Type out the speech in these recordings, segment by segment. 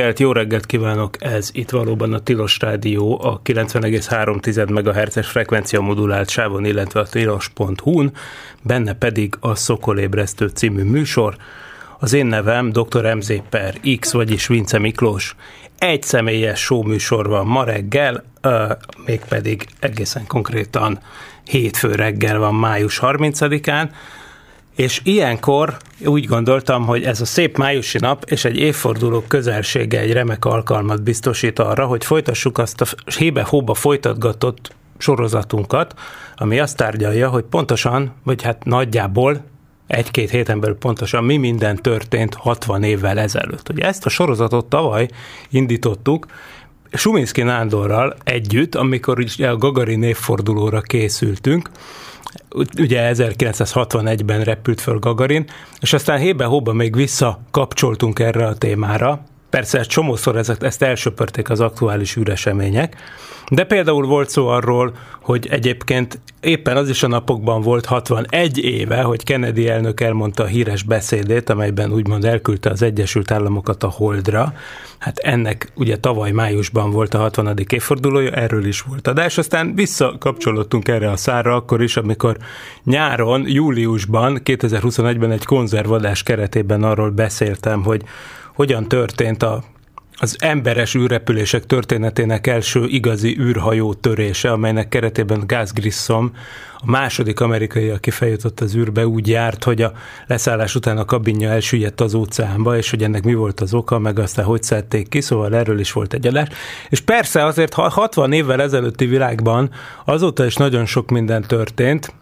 Reggelt, jó reggelt kívánok! Ez itt valóban a Tilos Rádió, a 90,3 MHz-es frekvencia modulált sávon, illetve a tilos.hu-n, benne pedig a Szokolébresztő című műsor. Az én nevem dr. MZ per X, vagyis Vince Miklós. Egy személyes show műsor van ma reggel, uh, mégpedig egészen konkrétan hétfő reggel van május 30-án, és ilyenkor úgy gondoltam, hogy ez a szép májusi nap és egy évforduló közelsége egy remek alkalmat biztosít arra, hogy folytassuk azt a hébe-hóba folytatgatott sorozatunkat, ami azt tárgyalja, hogy pontosan, vagy hát nagyjából egy-két héten belül pontosan mi minden történt 60 évvel ezelőtt. Ugye ezt a sorozatot tavaly indítottuk, Suminski Nándorral együtt, amikor is a Gagarin évfordulóra készültünk, ugye 1961-ben repült föl Gagarin, és aztán hébe-hóba még visszakapcsoltunk erre a témára. Persze csomószor ezt, ezt elsöpörték az aktuális űresemények, de például volt szó arról, hogy egyébként éppen az is a napokban volt 61 éve, hogy Kennedy elnök elmondta a híres beszédét, amelyben úgymond elküldte az Egyesült Államokat a Holdra. Hát ennek ugye tavaly májusban volt a 60. évfordulója, erről is volt adás, aztán visszakapcsolódtunk erre a szárra akkor is, amikor nyáron, júliusban, 2021-ben egy konzervadás keretében arról beszéltem, hogy hogyan történt a az emberes űrrepülések történetének első igazi űrhajó törése, amelynek keretében Gus Grissom, a második amerikai, aki feljutott az űrbe, úgy járt, hogy a leszállás után a kabinja elsüllyedt az óceánba, és hogy ennek mi volt az oka, meg aztán hogy szedték ki, szóval erről is volt egy adás. És persze azért 60 évvel ezelőtti világban azóta is nagyon sok minden történt,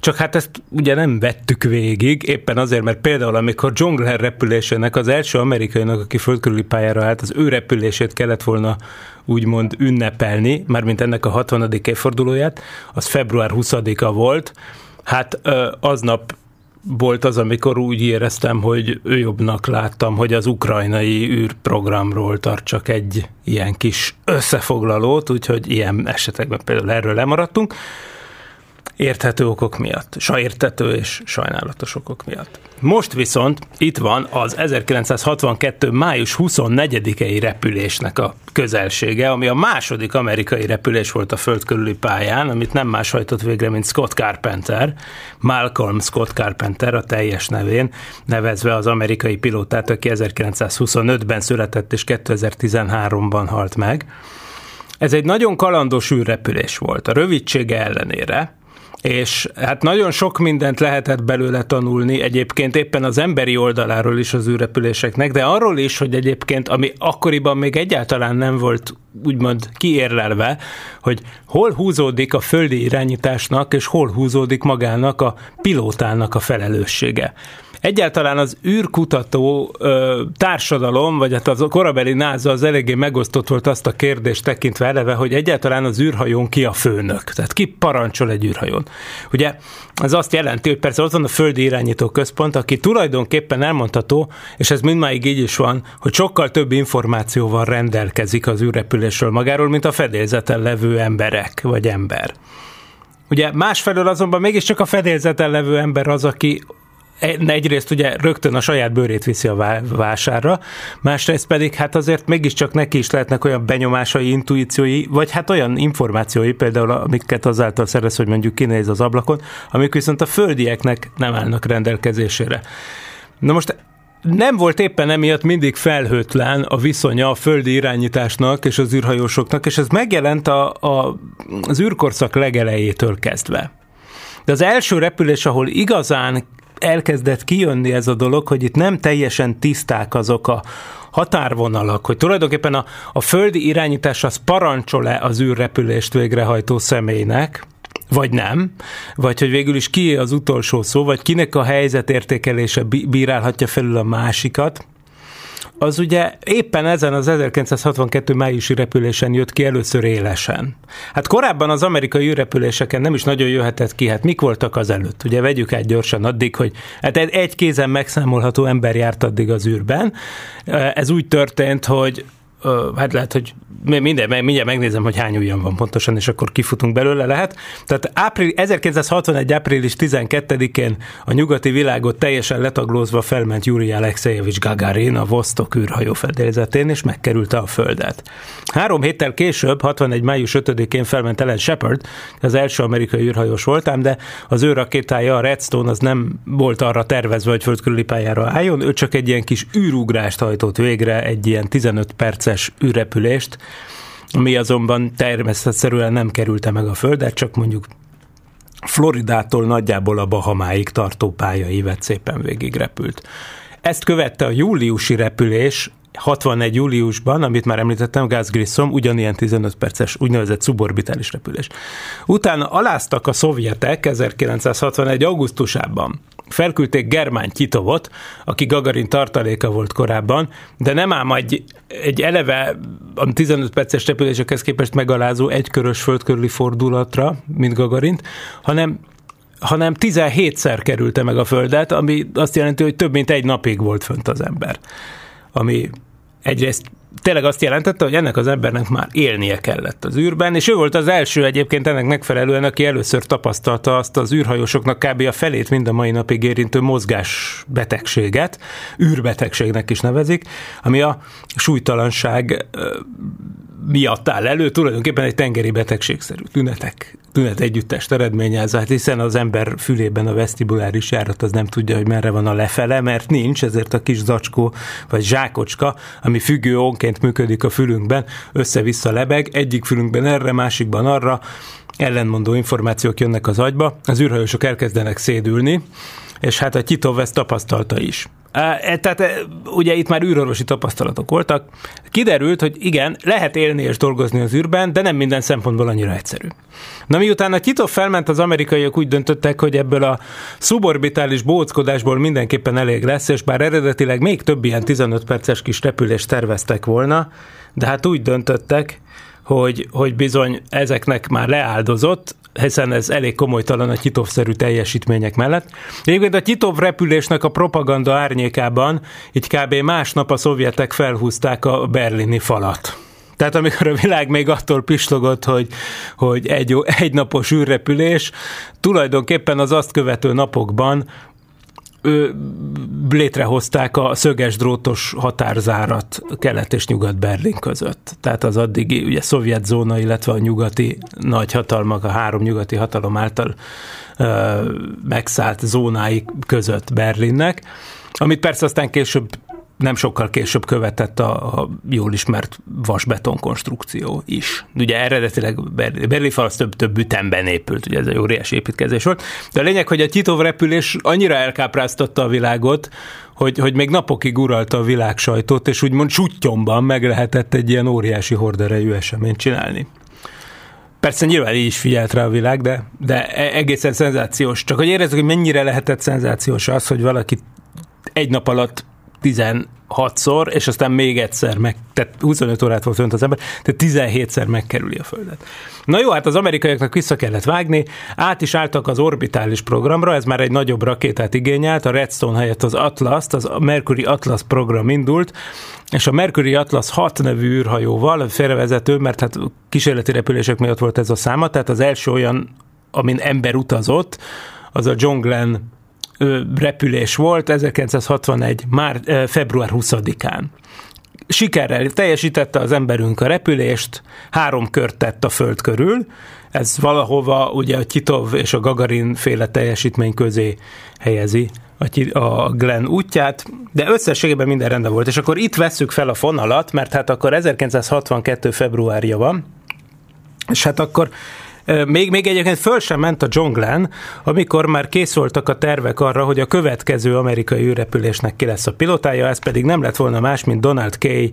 csak hát ezt ugye nem vettük végig, éppen azért, mert például amikor John Glenn repülésének az első amerikainak, aki földkörüli pályára állt, az ő repülését kellett volna úgymond ünnepelni, mármint ennek a 60. évfordulóját, az február 20-a volt, hát aznap volt az, amikor úgy éreztem, hogy ő jobbnak láttam, hogy az ukrajnai űrprogramról tartsak egy ilyen kis összefoglalót, úgyhogy ilyen esetekben például erről lemaradtunk érthető okok miatt, értető és sajnálatos okok miatt. Most viszont itt van az 1962. május 24-i repülésnek a közelsége, ami a második amerikai repülés volt a föld körüli pályán, amit nem más hajtott végre, mint Scott Carpenter, Malcolm Scott Carpenter a teljes nevén, nevezve az amerikai pilótát, aki 1925-ben született és 2013-ban halt meg. Ez egy nagyon kalandos űrrepülés volt. A rövidsége ellenére, és hát nagyon sok mindent lehetett belőle tanulni egyébként éppen az emberi oldaláról is az űrrepüléseknek, de arról is, hogy egyébként, ami akkoriban még egyáltalán nem volt úgymond kiérlelve, hogy hol húzódik a földi irányításnak, és hol húzódik magának a pilótának a felelőssége egyáltalán az űrkutató ö, társadalom, vagy hát az a korabeli NASA az eléggé megosztott volt azt a kérdést tekintve eleve, hogy egyáltalán az űrhajón ki a főnök, tehát ki parancsol egy űrhajón. Ugye ez azt jelenti, hogy persze ott van a földi irányító központ, aki tulajdonképpen elmondható, és ez mindmáig így is van, hogy sokkal több információval rendelkezik az űrrepülésről magáról, mint a fedélzeten levő emberek, vagy ember. Ugye másfelől azonban mégiscsak a fedélzeten levő ember az, aki egyrészt ugye rögtön a saját bőrét viszi a vásárra, másrészt pedig hát azért mégiscsak neki is lehetnek olyan benyomásai, intuíciói, vagy hát olyan információi például, amiket azáltal szerez, hogy mondjuk kinéz az ablakon, amik viszont a földieknek nem állnak rendelkezésére. Na most nem volt éppen emiatt mindig felhőtlen a viszonya a földi irányításnak és az űrhajósoknak, és ez megjelent a, a, az űrkorszak legelejétől kezdve. De az első repülés, ahol igazán elkezdett kijönni ez a dolog, hogy itt nem teljesen tiszták azok a határvonalak, hogy tulajdonképpen a, a földi irányítás az parancsol-e az űrrepülést végrehajtó személynek, vagy nem, vagy hogy végül is ki az utolsó szó, vagy kinek a helyzet értékelése bírálhatja felül a másikat, az ugye éppen ezen az 1962 májusi repülésen jött ki először élesen. Hát korábban az amerikai űrrepüléseken nem is nagyon jöhetett ki, hát mik voltak az előtt? Ugye vegyük át gyorsan addig, hogy hát egy kézen megszámolható ember járt addig az űrben. Ez úgy történt, hogy hát lehet, hogy minden, mindjárt megnézem, hogy hány ujjam van pontosan, és akkor kifutunk belőle lehet. Tehát április, 1961. április 12-én a nyugati világot teljesen letaglózva felment Yuri Alexejevics Gagarin a Vostok űrhajó fedélzetén, és megkerülte a Földet. Három héttel később, 61. május 5-én felment Ellen Shepard, az első amerikai űrhajós voltam, de az ő rakétája, a Redstone, az nem volt arra tervezve, hogy földkörüli pályára álljon, ő csak egy ilyen kis űrugrást hajtott végre, egy ilyen 15 perces űrrepülést, ami azonban természetszerűen nem kerülte meg a Földet, csak mondjuk Floridától nagyjából a Bahamáig tartó pályaívet szépen végig repült. Ezt követte a júliusi repülés, 61 júliusban, amit már említettem, Gáz Grissom, ugyanilyen 15 perces úgynevezett suborbitális repülés. Utána aláztak a szovjetek 1961. augusztusában felküldték Germán Kitovot, aki Gagarin tartaléka volt korábban, de nem ám egy, egy eleve a 15 perces repülésekhez képest megalázó egykörös földkörüli fordulatra, mint Gagarint, hanem hanem 17-szer kerülte meg a Földet, ami azt jelenti, hogy több mint egy napig volt fönt az ember. Ami egyrészt tényleg azt jelentette, hogy ennek az embernek már élnie kellett az űrben, és ő volt az első egyébként ennek megfelelően, aki először tapasztalta azt az űrhajósoknak kb. a felét mind a mai napig érintő mozgásbetegséget, űrbetegségnek is nevezik, ami a súlytalanság miatt áll elő, tulajdonképpen egy tengeri betegségszerű tünetek, tünet együttest eredményez, hát hiszen az ember fülében a vestibuláris járat az nem tudja, hogy merre van a lefele, mert nincs, ezért a kis zacskó vagy zsákocska, ami függő onként működik a fülünkben, össze-vissza lebeg, egyik fülünkben erre, másikban arra, ellenmondó információk jönnek az agyba, az űrhajósok elkezdenek szédülni, és hát a Titov ezt tapasztalta is. E, tehát e, ugye itt már űrorvosi tapasztalatok voltak. Kiderült, hogy igen, lehet élni és dolgozni az űrben, de nem minden szempontból annyira egyszerű. Na miután a Titov felment, az amerikaiak úgy döntöttek, hogy ebből a suborbitális bóckodásból mindenképpen elég lesz, és bár eredetileg még több ilyen 15 perces kis repülést terveztek volna, de hát úgy döntöttek, hogy, hogy bizony ezeknek már leáldozott, hiszen ez elég komolytalan a Titov-szerű teljesítmények mellett. Egyébként a Titov repülésnek a propaganda árnyékában így kb. másnap a szovjetek felhúzták a berlini falat. Tehát amikor a világ még attól pislogott, hogy, hogy egy, egy napos űrrepülés, tulajdonképpen az azt követő napokban ő, létrehozták a szöges drótos határzárat kelet és nyugat Berlin között. Tehát az addigi ugye szovjet zóna, illetve a nyugati nagyhatalmak, a három nyugati hatalom által ö, megszállt zónái között Berlinnek, amit persze aztán később nem sokkal később követett a, a jól ismert vasbeton konstrukció is. Ugye eredetileg Berlin fal az több, több ütemben épült, ugye ez egy óriási építkezés volt. De a lényeg, hogy a Titov repülés annyira elkápráztatta a világot, hogy, hogy még napokig uralta a világ sajtót, és úgymond sutyomban meg lehetett egy ilyen óriási horderejű eseményt csinálni. Persze nyilván így is figyelt rá a világ, de, de e- egészen szenzációs. Csak hogy érezzük, hogy mennyire lehetett szenzációs az, hogy valaki egy nap alatt 16-szor, és aztán még egyszer meg, tehát 25 órát volt fönt az ember, tehát 17-szer megkerüli a Földet. Na jó, hát az amerikaiaknak vissza kellett vágni, át is álltak az orbitális programra, ez már egy nagyobb rakétát igényelt, a Redstone helyett az Atlas, az Mercury Atlas program indult, és a Mercury Atlas 6 nevű űrhajóval, félrevezető, mert hát kísérleti repülések miatt volt ez a száma, tehát az első olyan, amin ember utazott, az a John Glenn repülés volt 1961. már február 20-án. Sikerrel teljesítette az emberünk a repülést, három kört tett a föld körül, ez valahova ugye a Titov és a Gagarin féle teljesítmény közé helyezi a Glenn útját, de összességében minden rendben volt. És akkor itt vesszük fel a fonalat, mert hát akkor 1962. februárja van, és hát akkor még, még egyébként föl sem ment a John amikor már kész voltak a tervek arra, hogy a következő amerikai űrrepülésnek ki lesz a pilotája, ez pedig nem lett volna más, mint Donald Kay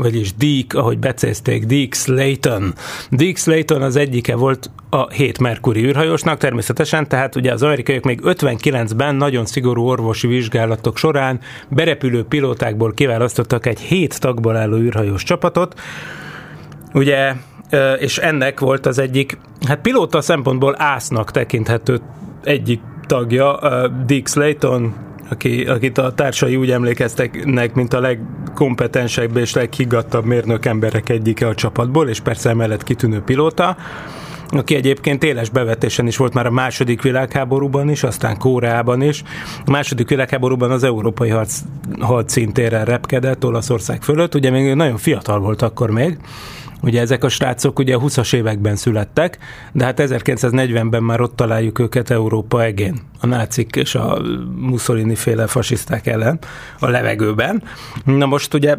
vagyis Deke, ahogy becézték, Deke Slayton. Deke Slayton az egyike volt a hét Mercury űrhajósnak természetesen, tehát ugye az amerikaiak még 59-ben nagyon szigorú orvosi vizsgálatok során berepülő pilótákból kiválasztottak egy hét tagból álló űrhajós csapatot, ugye, és ennek volt az egyik, hát pilóta szempontból ásznak tekinthető egyik tagja, Dick Slayton, aki, akit a társai úgy emlékeztek, mint a legkompetensebb és leghiggadtabb mérnök emberek egyike a csapatból, és persze emellett kitűnő pilóta aki egyébként éles bevetésen is volt már a második világháborúban is, aztán Kóreában is. A második világháborúban az európai harc, hadszintéren repkedett Olaszország fölött, ugye még nagyon fiatal volt akkor még, Ugye ezek a srácok ugye a 20-as években születtek, de hát 1940-ben már ott találjuk őket Európa egén, a nácik és a Mussolini féle fasiszták ellen a levegőben. Na most ugye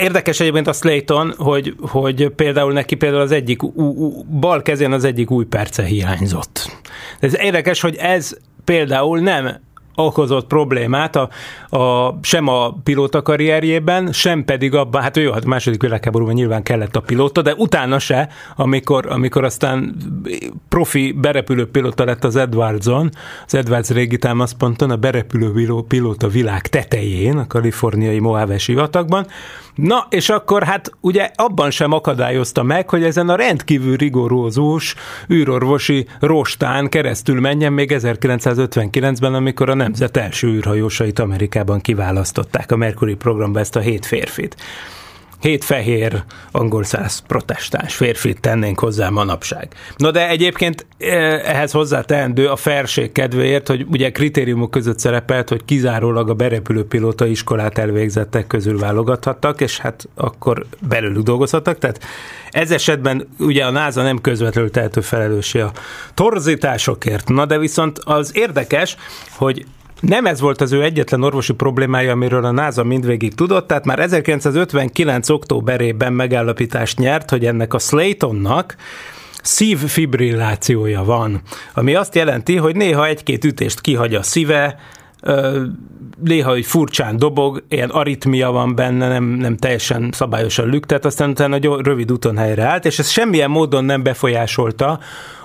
Érdekes egyébként a Slayton, hogy, hogy például neki például az egyik ú, ú, bal kezén az egyik új perce hiányzott. Ez érdekes, hogy ez például nem okozott problémát a, a, sem a pilóta karrierjében, sem pedig abban, hát jó, hát a második világháborúban nyilván kellett a pilóta, de utána se, amikor, amikor aztán profi berepülő pilóta lett az Edwardson, az Edwards régi támaszponton, a berepülő pilóta világ tetején, a kaliforniai Mojave sivatagban, Na, és akkor hát ugye abban sem akadályozta meg, hogy ezen a rendkívül rigorózus űrorvosi rostán keresztül menjen még 1959-ben, amikor a nemzet első űrhajósait Amerikában kiválasztották a Mercury programba ezt a hét férfit hét fehér, angol száz protestáns férfit tennénk hozzá manapság. No de egyébként eh, ehhez hozzáteendő a felség kedvéért, hogy ugye kritériumok között szerepelt, hogy kizárólag a berepülő pilóta iskolát elvégzettek közül válogathattak, és hát akkor belőlük dolgozhattak, tehát ez esetben ugye a NASA nem közvetlenül tehető felelőssé a torzításokért. Na de viszont az érdekes, hogy nem ez volt az ő egyetlen orvosi problémája, amiről a NASA mindvégig tudott, tehát már 1959. októberében megállapítást nyert, hogy ennek a Slaytonnak szívfibrillációja van, ami azt jelenti, hogy néha egy-két ütést kihagy a szíve, néha, hogy furcsán dobog, ilyen aritmia van benne, nem, nem teljesen szabályosan lüktet, aztán utána nagyon rövid úton helyreállt, és ez semmilyen módon nem befolyásolta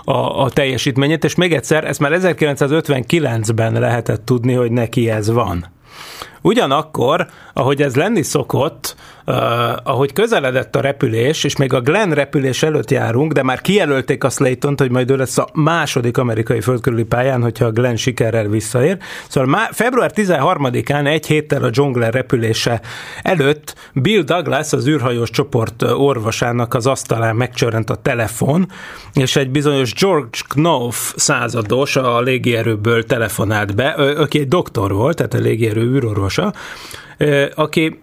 a, a teljesítményét, és még egyszer, ezt már 1959-ben lehetett tudni, hogy neki ez van. Ugyanakkor, ahogy ez lenni szokott, uh, ahogy közeledett a repülés, és még a Glenn repülés előtt járunk, de már kijelölték a Slayton-t, hogy majd ő lesz a második amerikai földkörüli pályán, hogyha a Glenn sikerrel visszaér. Szóval má, február 13-án, egy héttel a John Glenn repülése előtt Bill Douglas, az űrhajós csoport orvosának az asztalán megcsörrent a telefon, és egy bizonyos George Knopf százados a légierőből telefonált be, aki egy doktor volt, tehát a légierő űrorvosa, aki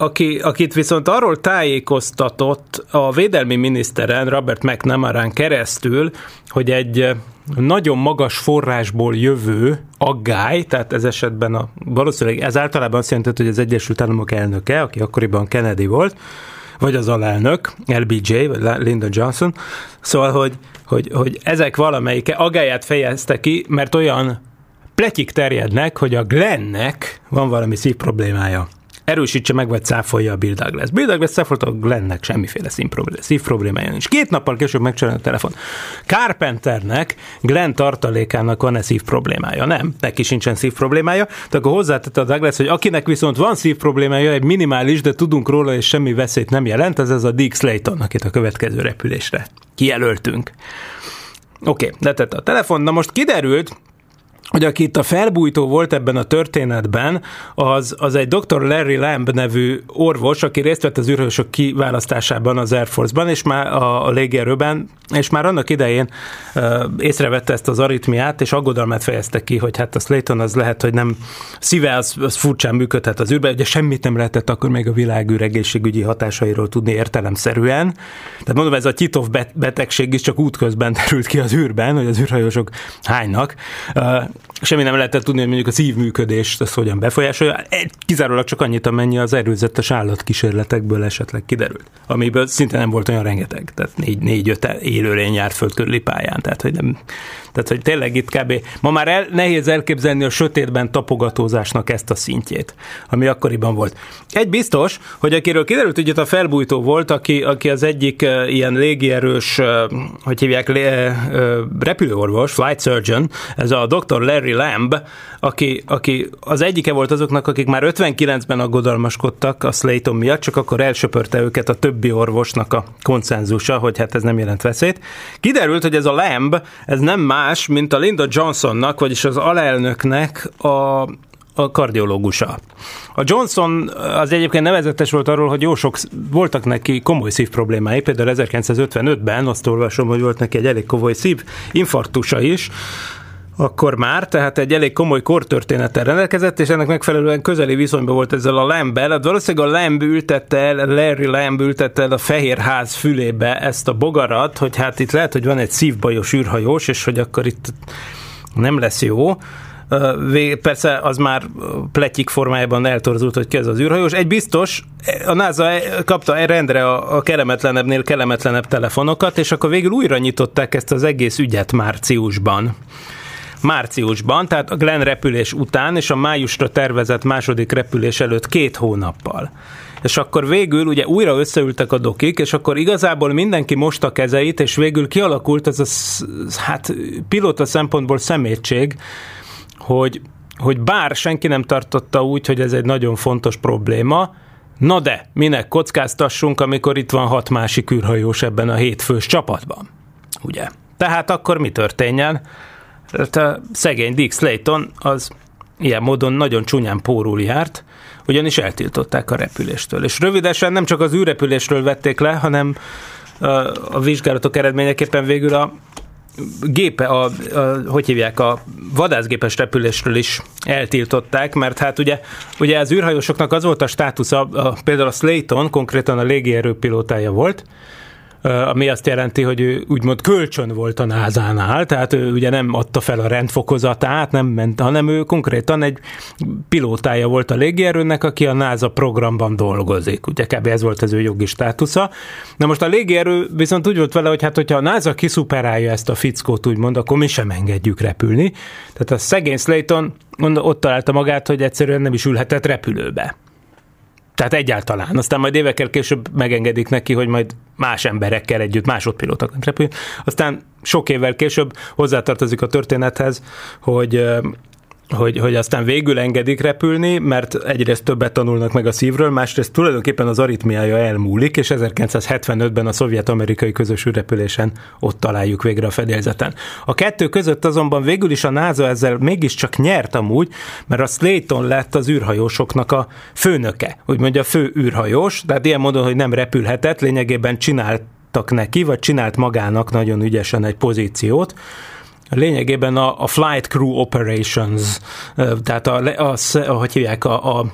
aki, akit viszont arról tájékoztatott a védelmi miniszteren, Robert McNamarán keresztül, hogy egy nagyon magas forrásból jövő aggály, tehát ez esetben a, valószínűleg ez általában azt jelenti, hogy az Egyesült Államok elnöke, aki akkoriban Kennedy volt, vagy az alelnök, LBJ, vagy Lyndon Johnson, szóval, hogy, hogy, hogy ezek valamelyike agályát fejezte ki, mert olyan pletyik terjednek, hogy a Glennnek van valami szív problémája erősítse meg, vagy cáfolja a Bill Douglas. Bill Douglas cáfolta Glennnek semmiféle szív problémája nincs. Két nappal később megcsinálja a telefon. Carpenternek, Glenn tartalékának van-e szív problémája? Nem, neki sincsen szív problémája. De akkor hozzátette a Douglas, hogy akinek viszont van szív problémája, egy minimális, de tudunk róla, és semmi veszélyt nem jelent, ez ez a Dick Slayton, akit a következő repülésre kijelöltünk. Oké, okay, letette a telefon. Na most kiderült, hogy aki itt a felbújtó volt ebben a történetben, az, az egy dr. Larry Lamb nevű orvos, aki részt vett az űrhősök kiválasztásában az Air Force-ban, és már a, a légierőben, és már annak idején uh, észrevette ezt az aritmiát, és aggodalmát fejezte ki, hogy hát a Slayton az lehet, hogy nem szíve az, az furcsán működhet az űrbe, ugye semmit nem lehetett akkor még a világűr egészségügyi hatásairól tudni értelemszerűen. Tehát mondom, ez a Titov betegség is csak útközben terült ki az űrben, hogy az űrhajósok hánynak. Uh, semmi nem lehetett tudni, hogy mondjuk a szívműködést ez hogyan befolyásolja. Kizárólag csak annyit, amennyi az erőzetes állatkísérletekből esetleg kiderült. Amiből szinte nem volt olyan rengeteg. Tehát négy, négy-öt élőlény járt föld körüli pályán. Tehát, hogy nem, tehát, hogy tényleg itt kb. Ma már el, nehéz elképzelni a sötétben tapogatózásnak ezt a szintjét, ami akkoriban volt. Egy biztos, hogy akiről kiderült, hogy itt a felbújtó volt, aki, aki az egyik uh, ilyen légierős, uh, hogy hívják, uh, repülőorvos, flight surgeon, ez a dr. Larry Lamb, aki, aki az egyike volt azoknak, akik már 59-ben aggodalmaskodtak a Slayton miatt, csak akkor elsöpörte őket a többi orvosnak a konszenzusa, hogy hát ez nem jelent veszélyt. Kiderült, hogy ez a Lamb, ez nem más, mint a Linda Johnsonnak, vagyis az alelnöknek a a kardiológusa. A Johnson az egyébként nevezetes volt arról, hogy jó sok, voltak neki komoly szív problémái, például 1955-ben azt olvasom, hogy volt neki egy elég komoly szív infarktusa is, akkor már, tehát egy elég komoly kortörténettel rendelkezett, és ennek megfelelően közeli viszonyban volt ezzel a Lamb-el. Hát valószínűleg a Lamb ültette el, Larry Lamb ültette el a Fehérház fülébe ezt a bogarat, hogy hát itt lehet, hogy van egy szívbajos űrhajós, és hogy akkor itt nem lesz jó. Persze az már pletyik formájában eltorzult, hogy ki ez az űrhajós. Egy biztos, a NASA kapta rendre a a kellemetlenebbnél kellemetlenebb telefonokat, és akkor végül újra nyitották ezt az egész ügyet márciusban márciusban, tehát a Glenn repülés után és a májusra tervezett második repülés előtt két hónappal. És akkor végül ugye újra összeültek a dokik, és akkor igazából mindenki mosta a kezeit, és végül kialakult ez a, hát pilóta szempontból szemétség, hogy, hogy bár senki nem tartotta úgy, hogy ez egy nagyon fontos probléma, na de, minek kockáztassunk, amikor itt van hat másik űrhajós ebben a hétfős csapatban. Ugye? Tehát akkor mi történjen? Tehát a szegény Dick Slayton az ilyen módon nagyon csúnyán pórul járt, ugyanis eltiltották a repüléstől. És rövidesen nem csak az űrrepülésről vették le, hanem a, vizsgálatok eredményeképpen végül a gépe, a, a, hogy hívják, a vadászgépes repülésről is eltiltották, mert hát ugye, ugye az űrhajósoknak az volt a státusza, a, például a Slayton konkrétan a légierő pilótája volt, ami azt jelenti, hogy ő úgymond kölcsön volt a názánál, tehát ő ugye nem adta fel a rendfokozatát, nem ment, hanem ő konkrétan egy pilótája volt a légierőnek, aki a NASA programban dolgozik. Ugye kb. ez volt az ő jogi státusza. Na most a légierő viszont úgy volt vele, hogy hát hogyha a NASA kiszuperálja ezt a fickót, úgymond, akkor mi sem engedjük repülni. Tehát a szegény Slayton ott találta magát, hogy egyszerűen nem is ülhetett repülőbe. Tehát egyáltalán. Aztán majd évekkel később megengedik neki, hogy majd más emberekkel együtt, másodpilótaként repül. Aztán sok évvel később hozzátartozik a történethez, hogy hogy, hogy aztán végül engedik repülni, mert egyrészt többet tanulnak meg a szívről, másrészt tulajdonképpen az aritmiája elmúlik, és 1975-ben a szovjet-amerikai közös űrrepülésen ott találjuk végre a fedélzeten. A kettő között azonban végül is a NASA ezzel mégiscsak nyert amúgy, mert a Slayton lett az űrhajósoknak a főnöke, úgymond a fő űrhajós, tehát ilyen módon, hogy nem repülhetett, lényegében csináltak neki, vagy csinált magának nagyon ügyesen egy pozíciót, lényegében a, a Flight Crew Operations, tehát a, a, a hogy hívják, a, a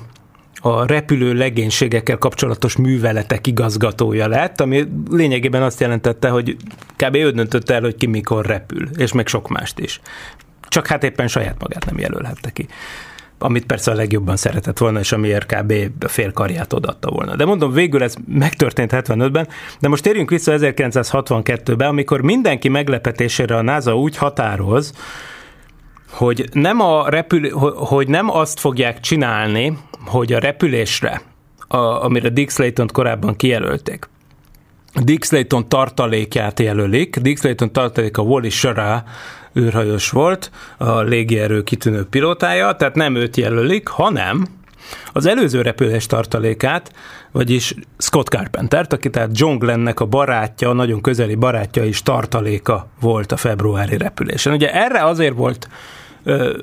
a repülő legénységekkel kapcsolatos műveletek igazgatója lett, ami lényegében azt jelentette, hogy kb. ő döntötte el, hogy ki mikor repül, és meg sok mást is. Csak hát éppen saját magát nem jelölhette ki amit persze a legjobban szeretett volna, és amiért kb. fél karját odaadta volna. De mondom, végül ez megtörtént 75-ben, de most térjünk vissza 1962-be, amikor mindenki meglepetésére a NASA úgy határoz, hogy nem, a repül, hogy nem azt fogják csinálni, hogy a repülésre, a, amire Dick Slayton korábban kijelölték, Dick Slayton tartalékját jelölik. Dick Slayton tartalék a Wally Schirra űrhajós volt, a légierő kitűnő pilótája, tehát nem őt jelölik, hanem az előző repülés tartalékát, vagyis Scott Carpentert, aki tehát John Glennnek a barátja, nagyon közeli barátja is tartaléka volt a februári repülésen. Ugye erre azért volt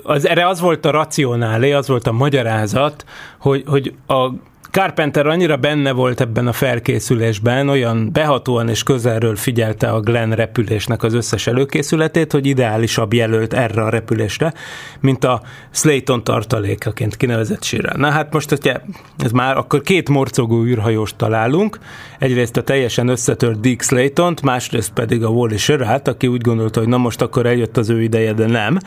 az, erre az volt a racionálé, az volt a magyarázat, hogy, hogy a Carpenter annyira benne volt ebben a felkészülésben, olyan behatóan és közelről figyelte a Glenn repülésnek az összes előkészületét, hogy ideálisabb jelölt erre a repülésre, mint a Slayton tartalékaként kinevezett Shearer. Na hát most, hogyha ez már akkor két morcogó űrhajóst találunk, egyrészt a teljesen összetört Dick Slaytont, másrészt pedig a Wally Sherrát, aki úgy gondolta, hogy na most akkor eljött az ő ideje, de nem.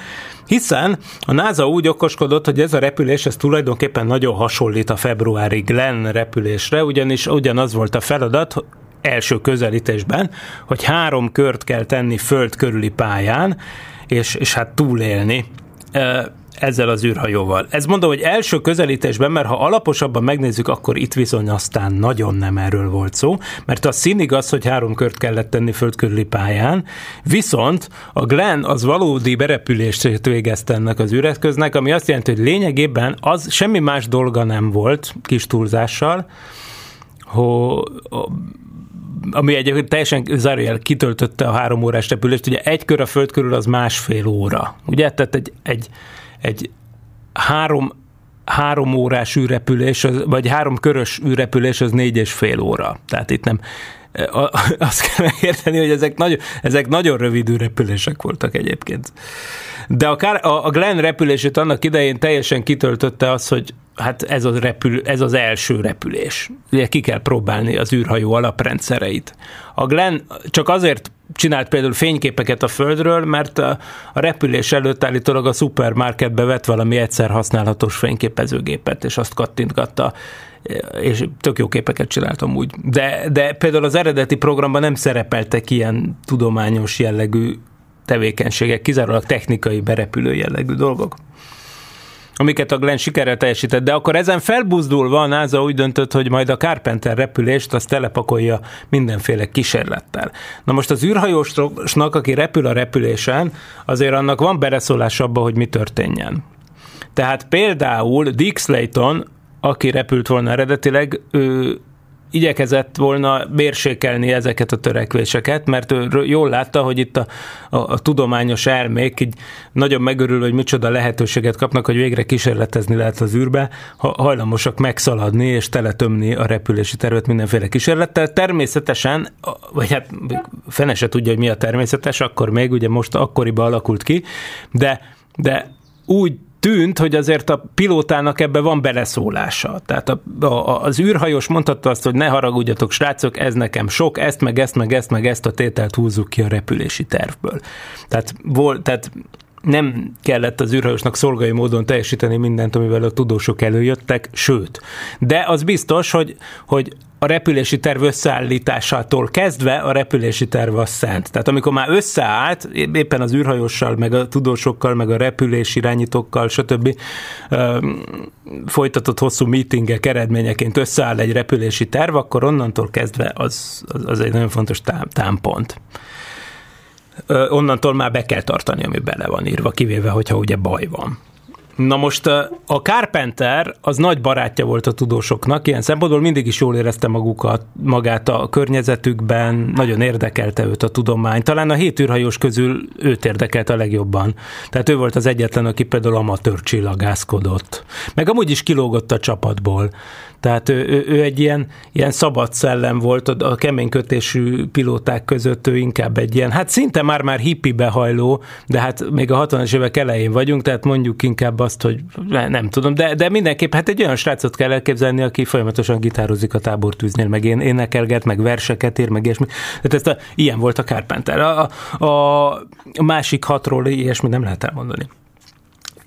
Hiszen a NASA úgy okoskodott, hogy ez a repülés ez tulajdonképpen nagyon hasonlít a februári Glenn repülésre, ugyanis ugyanaz volt a feladat, első közelítésben, hogy három kört kell tenni föld körüli pályán, és, és hát túlélni ezzel az űrhajóval. Ez mondom, hogy első közelítésben, mert ha alaposabban megnézzük, akkor itt bizony aztán nagyon nem erről volt szó, mert a szín igaz, hogy három kört kellett tenni földkörüli pályán, viszont a Glenn az valódi berepülést végezte ennek az űreszköznek, ami azt jelenti, hogy lényegében az semmi más dolga nem volt, kis túlzással, hogy ami egyébként teljesen zárójel kitöltötte a három órás repülést, ugye egy kör a föld körül az másfél óra, ugye? Tehát egy, egy, egy három, három órás űrrepülés, vagy három körös űrrepülés az négy és fél óra. Tehát itt nem, azt kell megérteni, hogy ezek, nagy, ezek nagyon rövid űrrepülések voltak egyébként. De a, a Glenn repülését annak idején teljesen kitöltötte az, hogy hát ez az, repül, ez az első repülés. Ugye ki kell próbálni az űrhajó alaprendszereit. A Glenn csak azért csinált például fényképeket a Földről, mert a, a repülés előtt állítólag a szupermarketbe vett valami egyszer használhatós fényképezőgépet, és azt kattintgatta és tök jó képeket csináltam úgy. De, de például az eredeti programban nem szerepeltek ilyen tudományos jellegű tevékenységek, kizárólag technikai berepülő jellegű dolgok amiket a Glenn sikerrel teljesített, de akkor ezen felbuzdulva a NASA úgy döntött, hogy majd a Carpenter repülést azt telepakolja mindenféle kísérlettel. Na most az űrhajósnak, aki repül a repülésen, azért annak van beleszólás abba, hogy mi történjen. Tehát például Dick Slayton, aki repült volna eredetileg, ő igyekezett volna mérsékelni ezeket a törekvéseket, mert ő jól látta, hogy itt a, a, a tudományos elmék így nagyon megörül, hogy micsoda lehetőséget kapnak, hogy végre kísérletezni lehet az űrbe, ha hajlamosak megszaladni és teletömni a repülési tervet mindenféle kísérlettel. Természetesen, vagy hát fene se tudja, hogy mi a természetes, akkor még ugye most akkoriban alakult ki, de, de úgy tűnt, hogy azért a pilótának ebbe van beleszólása. Tehát a, a, az űrhajós mondhatta azt, hogy ne haragudjatok, srácok, ez nekem sok, ezt, meg ezt, meg ezt, meg ezt a tételt húzzuk ki a repülési tervből. Tehát, volt, tehát nem kellett az űrhajósnak szolgai módon teljesíteni mindent, amivel a tudósok előjöttek, sőt. De az biztos, hogy, hogy a repülési terv összeállításától kezdve a repülési terv a szent. Tehát amikor már összeállt, éppen az űrhajóssal, meg a tudósokkal, meg a repülés irányítókkal, stb. folytatott hosszú meetingek eredményeként összeáll egy repülési terv, akkor onnantól kezdve az, az, az egy nagyon fontos tám, támpont onnantól már be kell tartani, ami bele van írva, kivéve, hogyha ugye baj van. Na most a Carpenter az nagy barátja volt a tudósoknak, ilyen szempontból mindig is jól érezte magukat, magát a környezetükben, nagyon érdekelte őt a tudomány. Talán a hét űrhajós közül őt érdekelte a legjobban. Tehát ő volt az egyetlen, aki például amatőr csillagászkodott. Meg amúgy is kilógott a csapatból. Tehát ő, ő, ő egy ilyen, ilyen szabad szellem volt, a keménykötésű pilóták között ő inkább egy ilyen, hát szinte már-már hippi behajló, de hát még a 60-as évek elején vagyunk, tehát mondjuk inkább azt, hogy nem tudom, de, de mindenképp hát egy olyan srácot kell elképzelni, aki folyamatosan gitározik a tábortűznél, meg én énekelget, meg verseket ír, meg ilyesmi. Tehát ezt a, ilyen volt a Carpenter. A, a, a másik hatról ilyesmi nem lehet elmondani.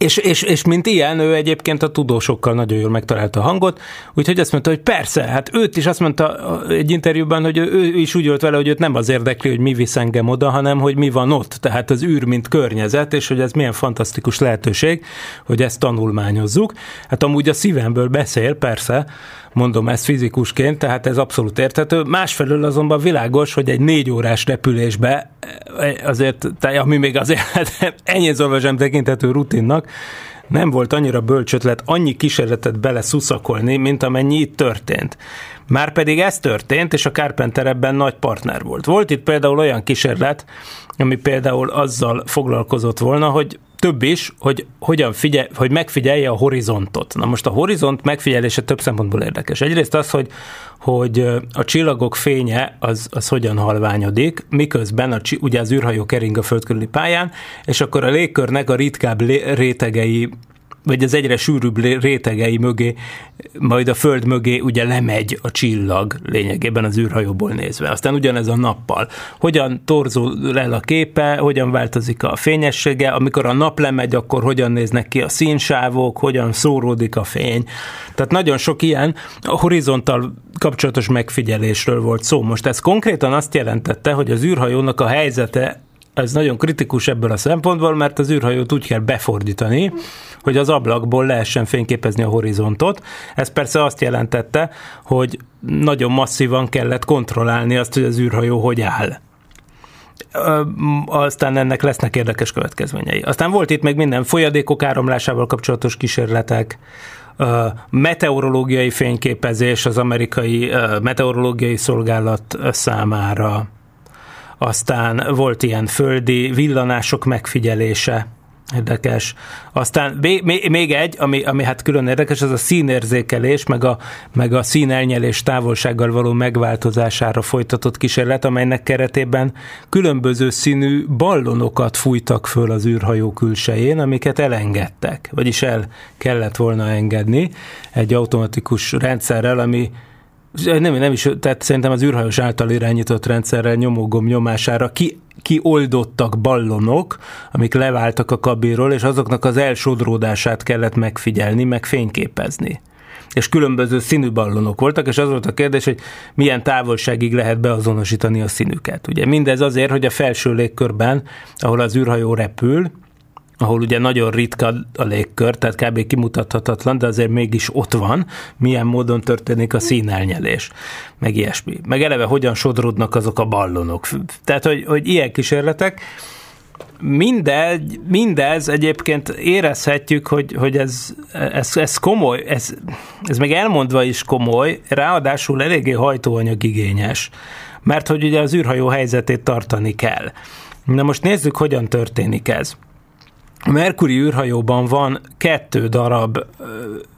És, és, és mint ilyen, ő egyébként a tudósokkal nagyon jól megtalálta a hangot, úgyhogy azt mondta, hogy persze, hát őt is azt mondta egy interjúban, hogy ő is úgy volt vele, hogy őt nem az érdekli, hogy mi visz engem oda, hanem hogy mi van ott, tehát az űr, mint környezet, és hogy ez milyen fantasztikus lehetőség, hogy ezt tanulmányozzuk. Hát amúgy a szívemből beszél, persze, mondom ezt fizikusként, tehát ez abszolút érthető. Másfelől azonban világos, hogy egy négy órás repülésbe azért, ami még azért ennyi sem tekintető rutinnak, nem volt annyira bölcs annyi kísérletet bele szuszakolni, mint amennyi itt történt. Márpedig ez történt, és a Carpenter ebben nagy partner volt. Volt itt például olyan kísérlet, ami például azzal foglalkozott volna, hogy több is, hogy hogyan figyel, hogy megfigyelje a horizontot. Na most a horizont megfigyelése több szempontból érdekes. Egyrészt az, hogy, hogy a csillagok fénye az, az hogyan halványodik, miközben a, ugye az űrhajó kering a föld körüli pályán, és akkor a légkörnek a ritkább rétegei vagy az egyre sűrűbb rétegei mögé, majd a föld mögé ugye lemegy a csillag lényegében az űrhajóból nézve. Aztán ugyanez a nappal. Hogyan torzul el a képe, hogyan változik a fényessége, amikor a nap lemegy, akkor hogyan néznek ki a színsávok, hogyan szóródik a fény. Tehát nagyon sok ilyen horizontal kapcsolatos megfigyelésről volt szó. Most ez konkrétan azt jelentette, hogy az űrhajónak a helyzete ez nagyon kritikus ebből a szempontból, mert az űrhajót úgy kell befordítani, hogy az ablakból lehessen fényképezni a horizontot. Ez persze azt jelentette, hogy nagyon masszívan kellett kontrollálni azt, hogy az űrhajó hogy áll aztán ennek lesznek érdekes következményei. Aztán volt itt még minden folyadékok áramlásával kapcsolatos kísérletek, meteorológiai fényképezés az amerikai meteorológiai szolgálat számára, aztán volt ilyen földi villanások megfigyelése, Érdekes. Aztán még egy, ami, ami hát külön érdekes, az a színérzékelés, meg a, meg a színelnyelés távolsággal való megváltozására folytatott kísérlet, amelynek keretében különböző színű ballonokat fújtak föl az űrhajó külsején, amiket elengedtek, vagyis el kellett volna engedni egy automatikus rendszerrel, ami nem, nem is, tehát szerintem az űrhajós által irányított rendszerrel nyomógom nyomására ki, kioldottak ballonok, amik leváltak a kabinról, és azoknak az elsodródását kellett megfigyelni, meg fényképezni és különböző színű ballonok voltak, és az volt a kérdés, hogy milyen távolságig lehet beazonosítani a színüket. Ugye mindez azért, hogy a felső légkörben, ahol az űrhajó repül, ahol ugye nagyon ritka a légkör, tehát kb. kimutathatatlan, de azért mégis ott van, milyen módon történik a színelnyelés, meg ilyesmi. Meg eleve hogyan sodródnak azok a ballonok. Tehát, hogy, hogy ilyen kísérletek, mindegy, mindez egyébként érezhetjük, hogy, hogy ez, ez, ez komoly, ez, ez meg elmondva is komoly, ráadásul eléggé hajtóanyagigényes, mert hogy ugye az űrhajó helyzetét tartani kell. Na most nézzük, hogyan történik ez. A Merkuri űrhajóban van kettő darab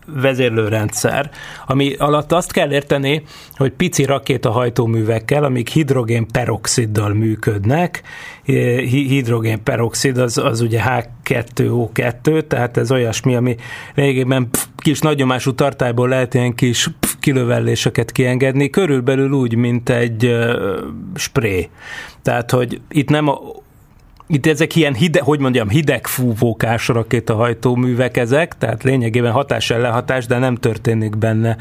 vezérlőrendszer, ami alatt azt kell érteni, hogy pici rakétahajtóművekkel, amik hidrogén peroxiddal működnek. Hidrogén peroxid az, az ugye H2O2, tehát ez olyasmi, ami lényegében kis nagyomású tartályból lehet ilyen kis kilövelléseket kiengedni, körülbelül úgy, mint egy spré. Tehát, hogy itt nem a itt ezek ilyen hide, hogy mondjam, hidegfúvókás rakétahajtóművek ezek, tehát lényegében hatás ellenhatás, de nem történik benne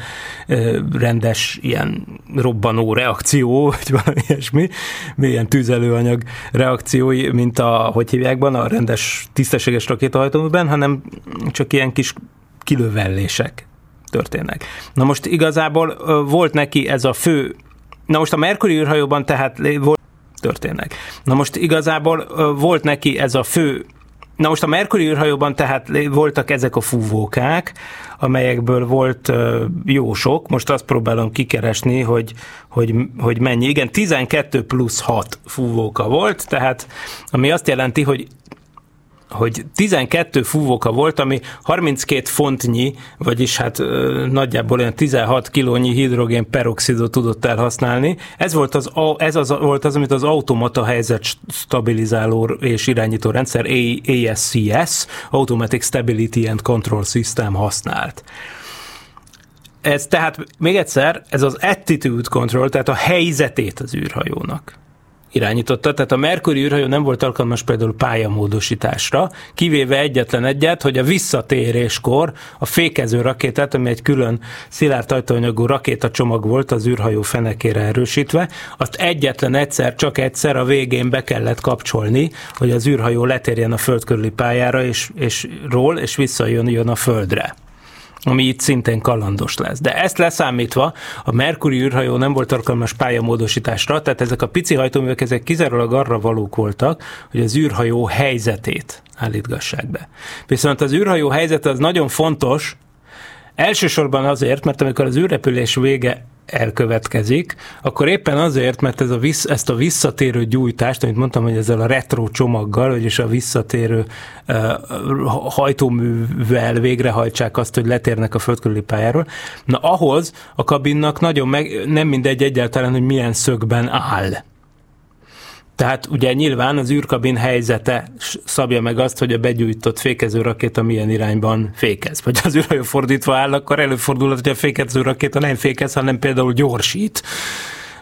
rendes ilyen robbanó reakció, vagy valami ilyesmi, ilyen tüzelőanyag reakciói, mint a, hogy hívják a rendes, tisztességes rakétahajtóműben, hanem csak ilyen kis kilövellések történnek. Na most igazából volt neki ez a fő Na most a Mercury űrhajóban tehát volt történnek. Na most igazából volt neki ez a fő Na most a Mercury űrhajóban tehát voltak ezek a fúvókák, amelyekből volt jó sok, most azt próbálom kikeresni, hogy, hogy, hogy mennyi. Igen, 12 plusz 6 fúvóka volt, tehát ami azt jelenti, hogy hogy 12 fúvóka volt, ami 32 fontnyi, vagyis hát nagyjából olyan 16 kilónyi hidrogén peroxidot tudott elhasználni. Ez volt az, ez az, volt az, amit az automata helyzet stabilizáló és irányító rendszer ASCS, Automatic Stability and Control System használt. Ez tehát még egyszer, ez az attitude control, tehát a helyzetét az űrhajónak irányította, tehát a Mercury űrhajó nem volt alkalmas például pályamódosításra, kivéve egyetlen egyet, hogy a visszatéréskor a fékező rakétát, ami egy külön szilárd ajtóanyagú rakétacsomag volt az űrhajó fenekére erősítve, azt egyetlen egyszer, csak egyszer a végén be kellett kapcsolni, hogy az űrhajó letérjen a föld körüli pályára, és, és ról, és visszajön jön a földre ami itt szintén kalandos lesz. De ezt leszámítva a Mercury űrhajó nem volt alkalmas pályamódosításra, tehát ezek a pici hajtóművek ezek kizárólag arra valók voltak, hogy az űrhajó helyzetét állítgassák be. Viszont az űrhajó helyzete az nagyon fontos, Elsősorban azért, mert amikor az űrrepülés vége elkövetkezik, akkor éppen azért, mert ez a vissz, ezt a visszatérő gyújtást, amit mondtam, hogy ezzel a retro csomaggal, vagyis a visszatérő uh, hajtóművel végrehajtsák azt, hogy letérnek a földkörüli pályáról, na ahhoz a kabinnak nagyon meg, nem mindegy egyáltalán, hogy milyen szögben áll. Tehát ugye nyilván az űrkabin helyzete szabja meg azt, hogy a begyújtott fékező rakéta milyen irányban fékez. Vagy az űrhajó fordítva áll, akkor előfordulhat, hogy a fékező rakéta nem fékez, hanem például gyorsít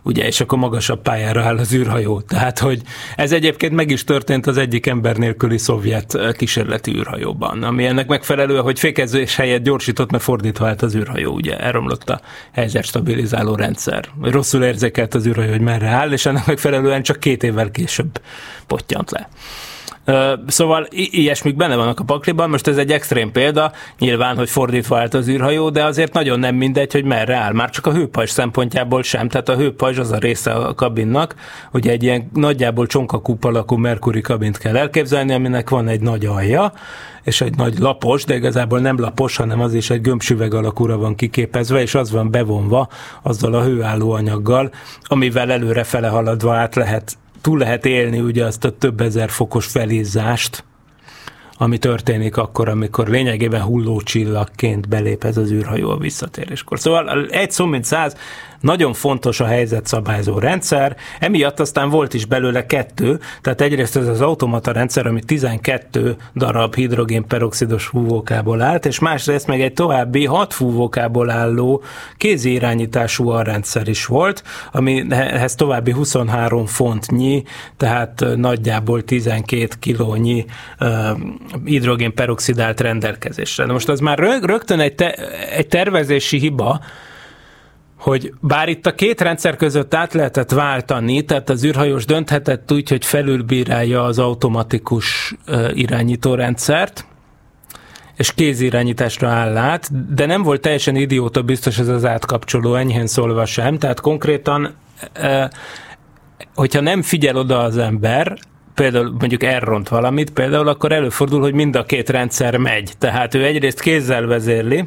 ugye, és akkor magasabb pályára áll az űrhajó. Tehát, hogy ez egyébként meg is történt az egyik ember nélküli szovjet eh, kísérleti űrhajóban, ami ennek megfelelő, hogy fékezés helyett gyorsított, mert fordítva állt az űrhajó, ugye, elromlott a helyzet stabilizáló rendszer. Rosszul érzékelt az űrhajó, hogy merre áll, és ennek megfelelően csak két évvel később pottyant le. Szóval i- ilyesmik benne vannak a pakliban, most ez egy extrém példa, nyilván, hogy fordítva állt az űrhajó, de azért nagyon nem mindegy, hogy merre áll, már csak a hőpajzs szempontjából sem, tehát a hőpajzs az a része a kabinnak, hogy egy ilyen nagyjából csonkakúp alakú Mercury kabint kell elképzelni, aminek van egy nagy alja, és egy nagy lapos, de igazából nem lapos, hanem az is egy gömbsüveg alakúra van kiképezve, és az van bevonva azzal a hőálló anyaggal, amivel előre fele haladva át lehet túl lehet élni ugye azt a több ezer fokos felizzást, ami történik akkor, amikor lényegében hullócsillagként belép ez az űrhajó a visszatéréskor. Szóval egy szó mint száz, nagyon fontos a helyzetszabályzó rendszer, emiatt aztán volt is belőle kettő, tehát egyrészt ez az automata rendszer, ami 12 darab hidrogénperoxidos fúvókából állt, és másrészt meg egy további 6 fúvókából álló kézi irányítású rendszer is volt, amihez további 23 fontnyi, tehát nagyjából 12 kilónyi hidrogénperoxid állt rendelkezésre. Na most az már rögtön egy, te, egy tervezési hiba, hogy bár itt a két rendszer között át lehetett váltani, tehát az űrhajós dönthetett úgy, hogy felülbírálja az automatikus irányítórendszert, és kézirányításra áll át, de nem volt teljesen idióta biztos ez az átkapcsoló, enyhén szólva sem, tehát konkrétan, hogyha nem figyel oda az ember, például mondjuk elront valamit, például akkor előfordul, hogy mind a két rendszer megy. Tehát ő egyrészt kézzel vezérli,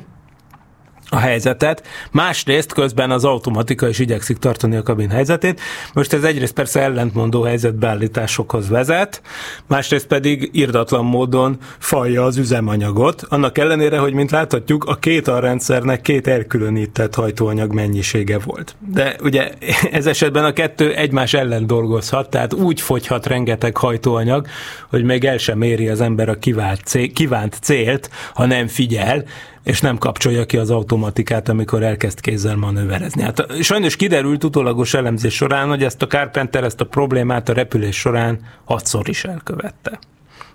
a helyzetet, másrészt közben az automatika is igyekszik tartani a kabin helyzetét. Most ez egyrészt persze ellentmondó helyzetbeállításokhoz vezet, másrészt pedig irdatlan módon falja az üzemanyagot, annak ellenére, hogy mint láthatjuk, a két alrendszernek két elkülönített hajtóanyag mennyisége volt. De ugye ez esetben a kettő egymás ellen dolgozhat, tehát úgy fogyhat rengeteg hajtóanyag, hogy még el sem éri az ember a kívánt célt, ha nem figyel, és nem kapcsolja ki az automatikát, amikor elkezd kézzel manőverezni. Hát sajnos kiderült utólagos elemzés során, hogy ezt a Carpenter, ezt a problémát a repülés során hatszor is elkövette.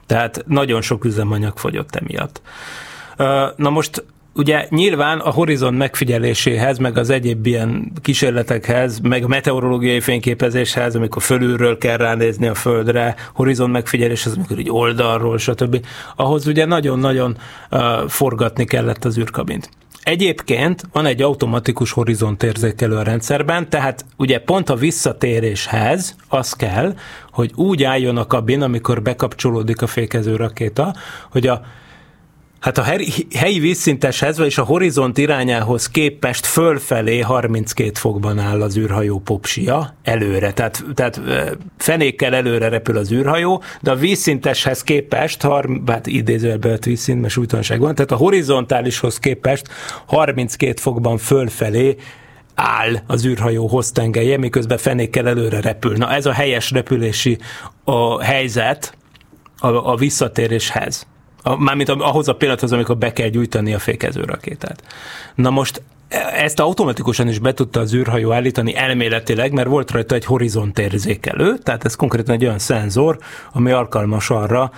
Tehát nagyon sok üzemanyag fogyott emiatt. Na most ugye nyilván a horizon megfigyeléséhez, meg az egyéb ilyen kísérletekhez, meg a meteorológiai fényképezéshez, amikor fölülről kell ránézni a földre, horizon megfigyeléshez, amikor így oldalról, stb. Ahhoz ugye nagyon-nagyon uh, forgatni kellett az űrkabint. Egyébként van egy automatikus horizontérzékelő a rendszerben, tehát ugye pont a visszatéréshez az kell, hogy úgy álljon a kabin, amikor bekapcsolódik a fékező rakéta, hogy a Hát a helyi vízszinteshez, vagyis a horizont irányához képest fölfelé 32 fokban áll az űrhajó popsia előre, tehát, tehát fenékkel előre repül az űrhajó, de a vízszinteshez képest, hát idézőjelbe vízszint, mert súlytalanság van, tehát a horizontálishoz képest 32 fokban fölfelé áll az űrhajó hoztengelye, miközben fenékkel előre repül. Na ez a helyes repülési a helyzet a, a visszatéréshez a, mármint ahhoz a pillanathoz, amikor be kell gyújtani a fékező rakétát. Na most ezt automatikusan is be tudta az űrhajó állítani elméletileg, mert volt rajta egy horizontérzékelő, tehát ez konkrétan egy olyan szenzor, ami alkalmas arra,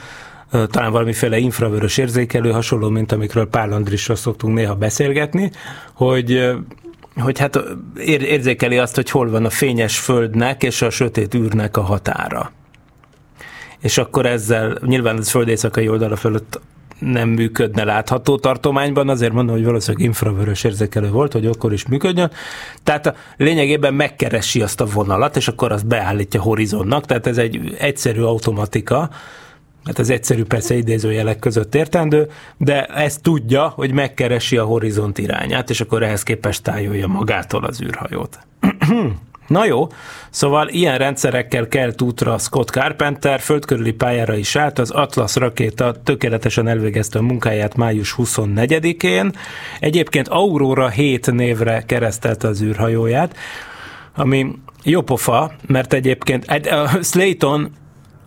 talán valamiféle infravörös érzékelő, hasonló, mint amikről Pál Andrisra szoktunk néha beszélgetni, hogy hogy hát érzékeli azt, hogy hol van a fényes földnek és a sötét űrnek a határa és akkor ezzel nyilván az föld éjszakai oldala fölött nem működne látható tartományban, azért mondom, hogy valószínűleg infravörös érzékelő volt, hogy akkor is működjön. Tehát a lényegében megkeresi azt a vonalat, és akkor azt beállítja horizonnak, tehát ez egy egyszerű automatika, hát az egyszerű persze idézőjelek között értendő, de ezt tudja, hogy megkeresi a horizont irányát, és akkor ehhez képest tájolja magától az űrhajót. Na jó, szóval ilyen rendszerekkel kelt útra Scott Carpenter, földkörüli pályára is állt, az Atlas rakéta tökéletesen elvégezte a munkáját május 24-én. Egyébként Aurora 7 névre keresztelte az űrhajóját, ami jó pofa, mert egyébként a Slayton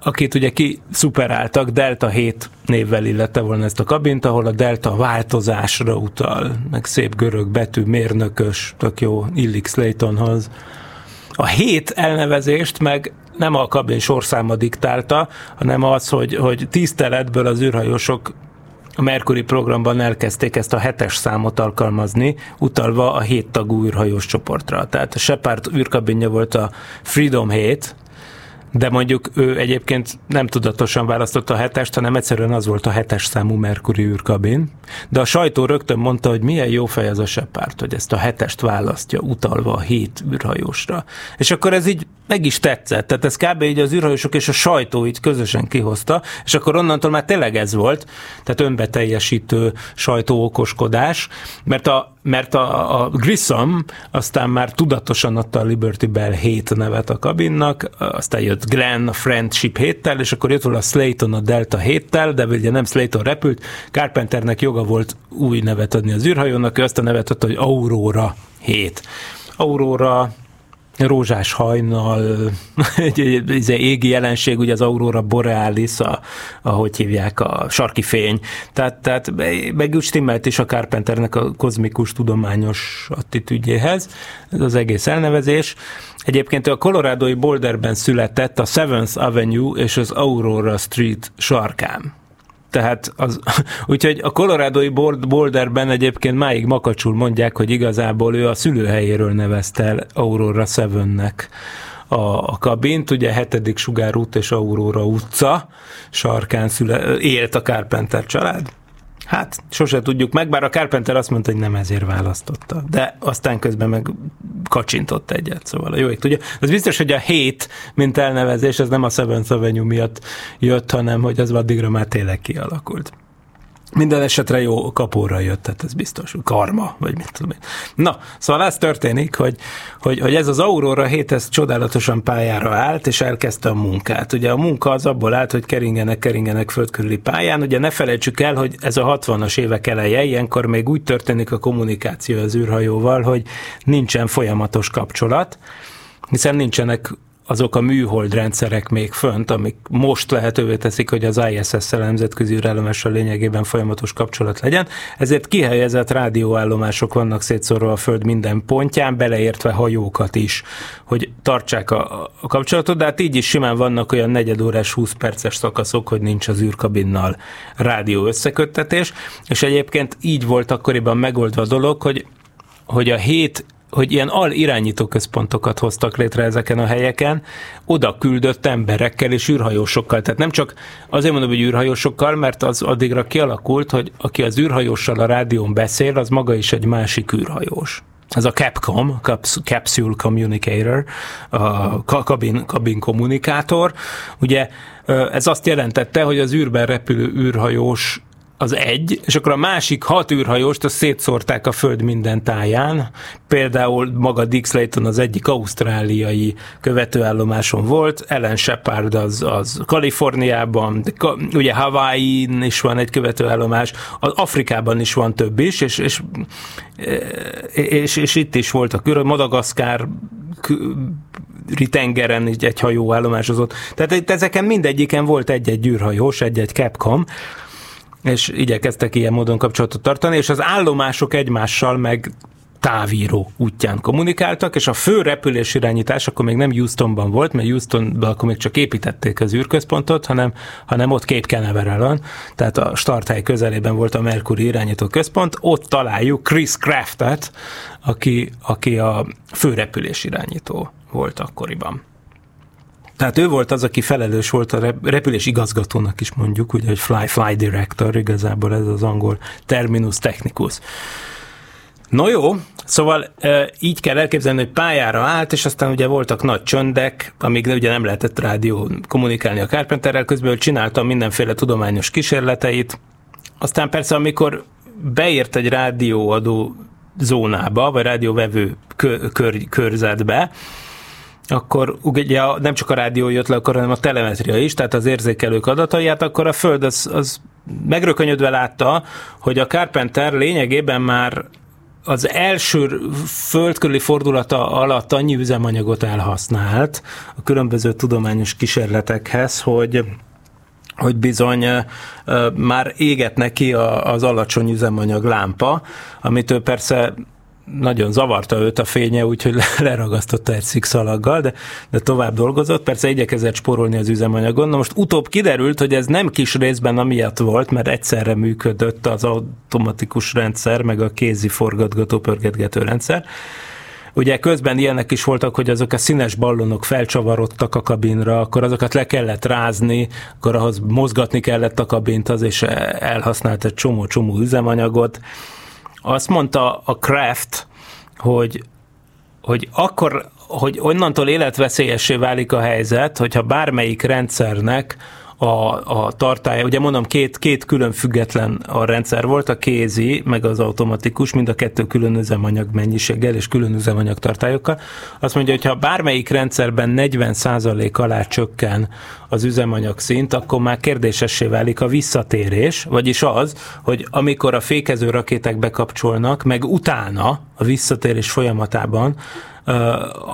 akit ugye ki szuperáltak, Delta 7 névvel illette volna ezt a kabint, ahol a Delta változásra utal, meg szép görög betű, mérnökös, tök jó, illik Slaytonhoz. A hét elnevezést meg nem a kabin sorszáma diktálta, hanem az, hogy, hogy tiszteletből az űrhajósok a Mercury programban elkezdték ezt a hetes számot alkalmazni, utalva a hét tagú űrhajós csoportra. Tehát a Shepard űrkabinja volt a Freedom 7, de mondjuk ő egyébként nem tudatosan választotta a hetest, hanem egyszerűen az volt a hetes számú Mercury űrkabin. De a sajtó rögtön mondta, hogy milyen jó fej az a Shepard, hogy ezt a hetest választja, utalva a hét űrhajósra. És akkor ez így meg is tetszett. Tehát ez kb. így az űrhajósok és a sajtó így közösen kihozta, és akkor onnantól már tényleg ez volt, tehát önbeteljesítő sajtóokoskodás, mert a, mert a, a Grissom aztán már tudatosan adta a Liberty Bell 7 nevet a kabinnak, aztán jött Glenn a Friendship 7-tel, és akkor jött volna Slayton a Delta 7-tel, de ugye nem Slayton repült, Carpenternek joga volt új nevet adni az űrhajónak, ő azt a nevet adta, hogy Aurora 7. Aurora rózsás hajnal, egy, égi jelenség, ugye az aurora borealis, a, ahogy hívják, a sarki fény. Tehát, tehát meg úgy stimmelt is a Carpenternek a kozmikus tudományos attitűdjéhez, ez az egész elnevezés. Egyébként a Coloradoi Boulderben született a Seventh Avenue és az Aurora Street sarkán. Tehát az, úgyhogy a Coloradoi Boulderben egyébként máig makacsul mondják, hogy igazából ő a szülőhelyéről nevezte el Aurora Sevennek a, a kabint, ugye hetedik sugárút és Aurora utca sarkán szüle, élt a Carpenter család. Hát, sose tudjuk meg, bár a Carpenter azt mondta, hogy nem ezért választotta. De aztán közben meg kacsintott egyet, szóval a jó ég tudja. Az biztos, hogy a hét, mint elnevezés, ez nem a Seventh Avenue miatt jött, hanem hogy az addigra már tényleg kialakult. Minden esetre jó kapóra jött, tehát ez biztos, karma, vagy mit tudom én. Na, szóval ez történik, hogy, hogy, hogy ez az Aurora 7 ez csodálatosan pályára állt, és elkezdte a munkát. Ugye a munka az abból állt, hogy keringenek, keringenek földkörüli pályán. Ugye ne felejtsük el, hogy ez a 60-as évek eleje, ilyenkor még úgy történik a kommunikáció az űrhajóval, hogy nincsen folyamatos kapcsolat, hiszen nincsenek azok a műhold rendszerek még fönt, amik most lehetővé teszik, hogy az ISS-szel nemzetközi űrállomással lényegében folyamatos kapcsolat legyen. Ezért kihelyezett rádióállomások vannak szétszórva a Föld minden pontján, beleértve hajókat is, hogy tartsák a, a kapcsolatot, de hát így is simán vannak olyan negyedórás, 20 perces szakaszok, hogy nincs az űrkabinnal rádió összeköttetés, és egyébként így volt akkoriban megoldva a dolog, hogy hogy a hét hogy ilyen al-irányító központokat hoztak létre ezeken a helyeken, oda küldött emberekkel és űrhajósokkal. Tehát nem csak azért mondom, hogy űrhajósokkal, mert az addigra kialakult, hogy aki az űrhajóssal a rádión beszél, az maga is egy másik űrhajós. Ez a Capcom, Capsule Communicator, a kabin, kabin kommunikátor. Ugye ez azt jelentette, hogy az űrben repülő űrhajós az egy, és akkor a másik hat űrhajóst azt szétszórták a föld minden táján. Például maga Dick Slayton az egyik ausztráliai követőállomáson volt, Ellen Shepard az, az Kaliforniában, ugye Hawaii-n is van egy követőállomás, az Afrikában is van több is, és, és, és, és itt is voltak űr, Madagaszkár tengeren egy, egy hajó állomásozott. Tehát ezeken mindegyiken volt egy-egy űrhajós, egy-egy Capcom, és igyekeztek ilyen módon kapcsolatot tartani, és az állomások egymással meg távíró útján kommunikáltak, és a fő repülés irányítás akkor még nem Houstonban volt, mert Houstonban akkor még csak építették az űrközpontot, hanem, hanem ott Cape Canaveral-on, tehát a starthely közelében volt a Mercury irányító központ, ott találjuk Chris Craftet, aki, aki a fő repülés irányító volt akkoriban. Tehát ő volt az, aki felelős volt a repülés igazgatónak is mondjuk, ugye, hogy fly, fly director, igazából ez az angol terminus technicus. No jó, szóval így kell elképzelni, hogy pályára állt, és aztán ugye voltak nagy csöndek, amíg ugye nem lehetett rádió kommunikálni a Carpenterrel, közben ő csinálta mindenféle tudományos kísérleteit. Aztán persze, amikor beért egy rádióadó zónába, vagy rádióvevő kör, kör, körzetbe, akkor ugye nem csak a rádió jött le, akkor, hanem a telemetria is, tehát az érzékelők adatait, akkor a Föld az, az megrökönyödve látta, hogy a Carpenter lényegében már az első földkörüli fordulata alatt annyi üzemanyagot elhasznált a különböző tudományos kísérletekhez, hogy hogy bizony már éget neki az alacsony üzemanyag lámpa, amit ő persze nagyon zavarta őt a fénye, úgyhogy leragasztotta egy szikszalaggal, de, de tovább dolgozott. Persze igyekezett spórolni az üzemanyagon. Na most utóbb kiderült, hogy ez nem kis részben amiatt volt, mert egyszerre működött az automatikus rendszer, meg a kézi forgatgató pörgetgető rendszer. Ugye közben ilyenek is voltak, hogy azok a színes ballonok felcsavarodtak a kabinra, akkor azokat le kellett rázni, akkor ahhoz mozgatni kellett a kabint, az és elhasznált egy csomó-csomó üzemanyagot. Azt mondta a Kraft, hogy, hogy akkor, hogy onnantól életveszélyessé válik a helyzet, hogyha bármelyik rendszernek a, a tartálya, ugye mondom, két, két külön független a rendszer volt, a kézi, meg az automatikus, mind a kettő külön üzemanyag mennyiséggel és külön üzemanyag tartályokkal. Azt mondja, hogy ha bármelyik rendszerben 40% alá csökken az üzemanyag szint, akkor már kérdésessé válik a visszatérés, vagyis az, hogy amikor a fékező rakéták bekapcsolnak, meg utána a visszatérés folyamatában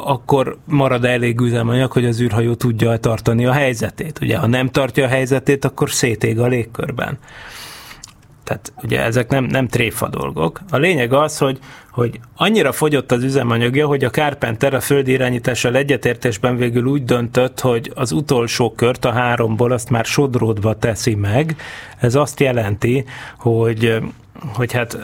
akkor marad elég üzemanyag, hogy az űrhajó tudja tartani a helyzetét. Ugye, ha nem tartja a helyzetét, akkor szétég a légkörben. Tehát ugye ezek nem, nem tréfa dolgok. A lényeg az, hogy, hogy annyira fogyott az üzemanyagja, hogy a Carpenter a földi irányítással egyetértésben végül úgy döntött, hogy az utolsó kört a háromból azt már sodródva teszi meg. Ez azt jelenti, hogy hogy hát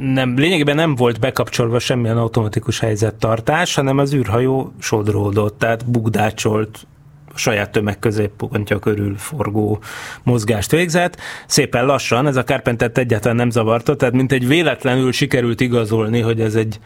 nem, lényegében nem volt bekapcsolva semmilyen automatikus helyzettartás, hanem az űrhajó sodródott, tehát bugdácsolt a saját tömegközéppontja körül forgó mozgást végzett. Szépen lassan, ez a carpenter egyáltalán nem zavarta, tehát mint egy véletlenül sikerült igazolni, hogy ez egy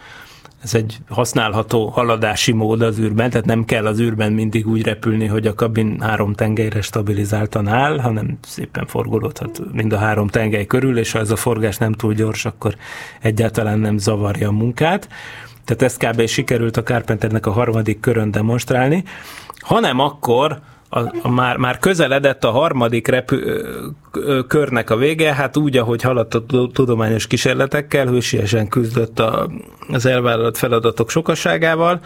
ez egy használható haladási mód az űrben, tehát nem kell az űrben mindig úgy repülni, hogy a kabin három tengelyre stabilizáltan áll, hanem szépen forgolódhat mind a három tengely körül, és ha ez a forgás nem túl gyors, akkor egyáltalán nem zavarja a munkát. Tehát ezt kb. sikerült a Carpenternek a harmadik körön demonstrálni, hanem akkor a, a már, már közeledett a harmadik repü, körnek a vége, hát úgy, ahogy haladt a tudományos kísérletekkel, hősiesen küzdött a, az elvállalt feladatok sokaságával,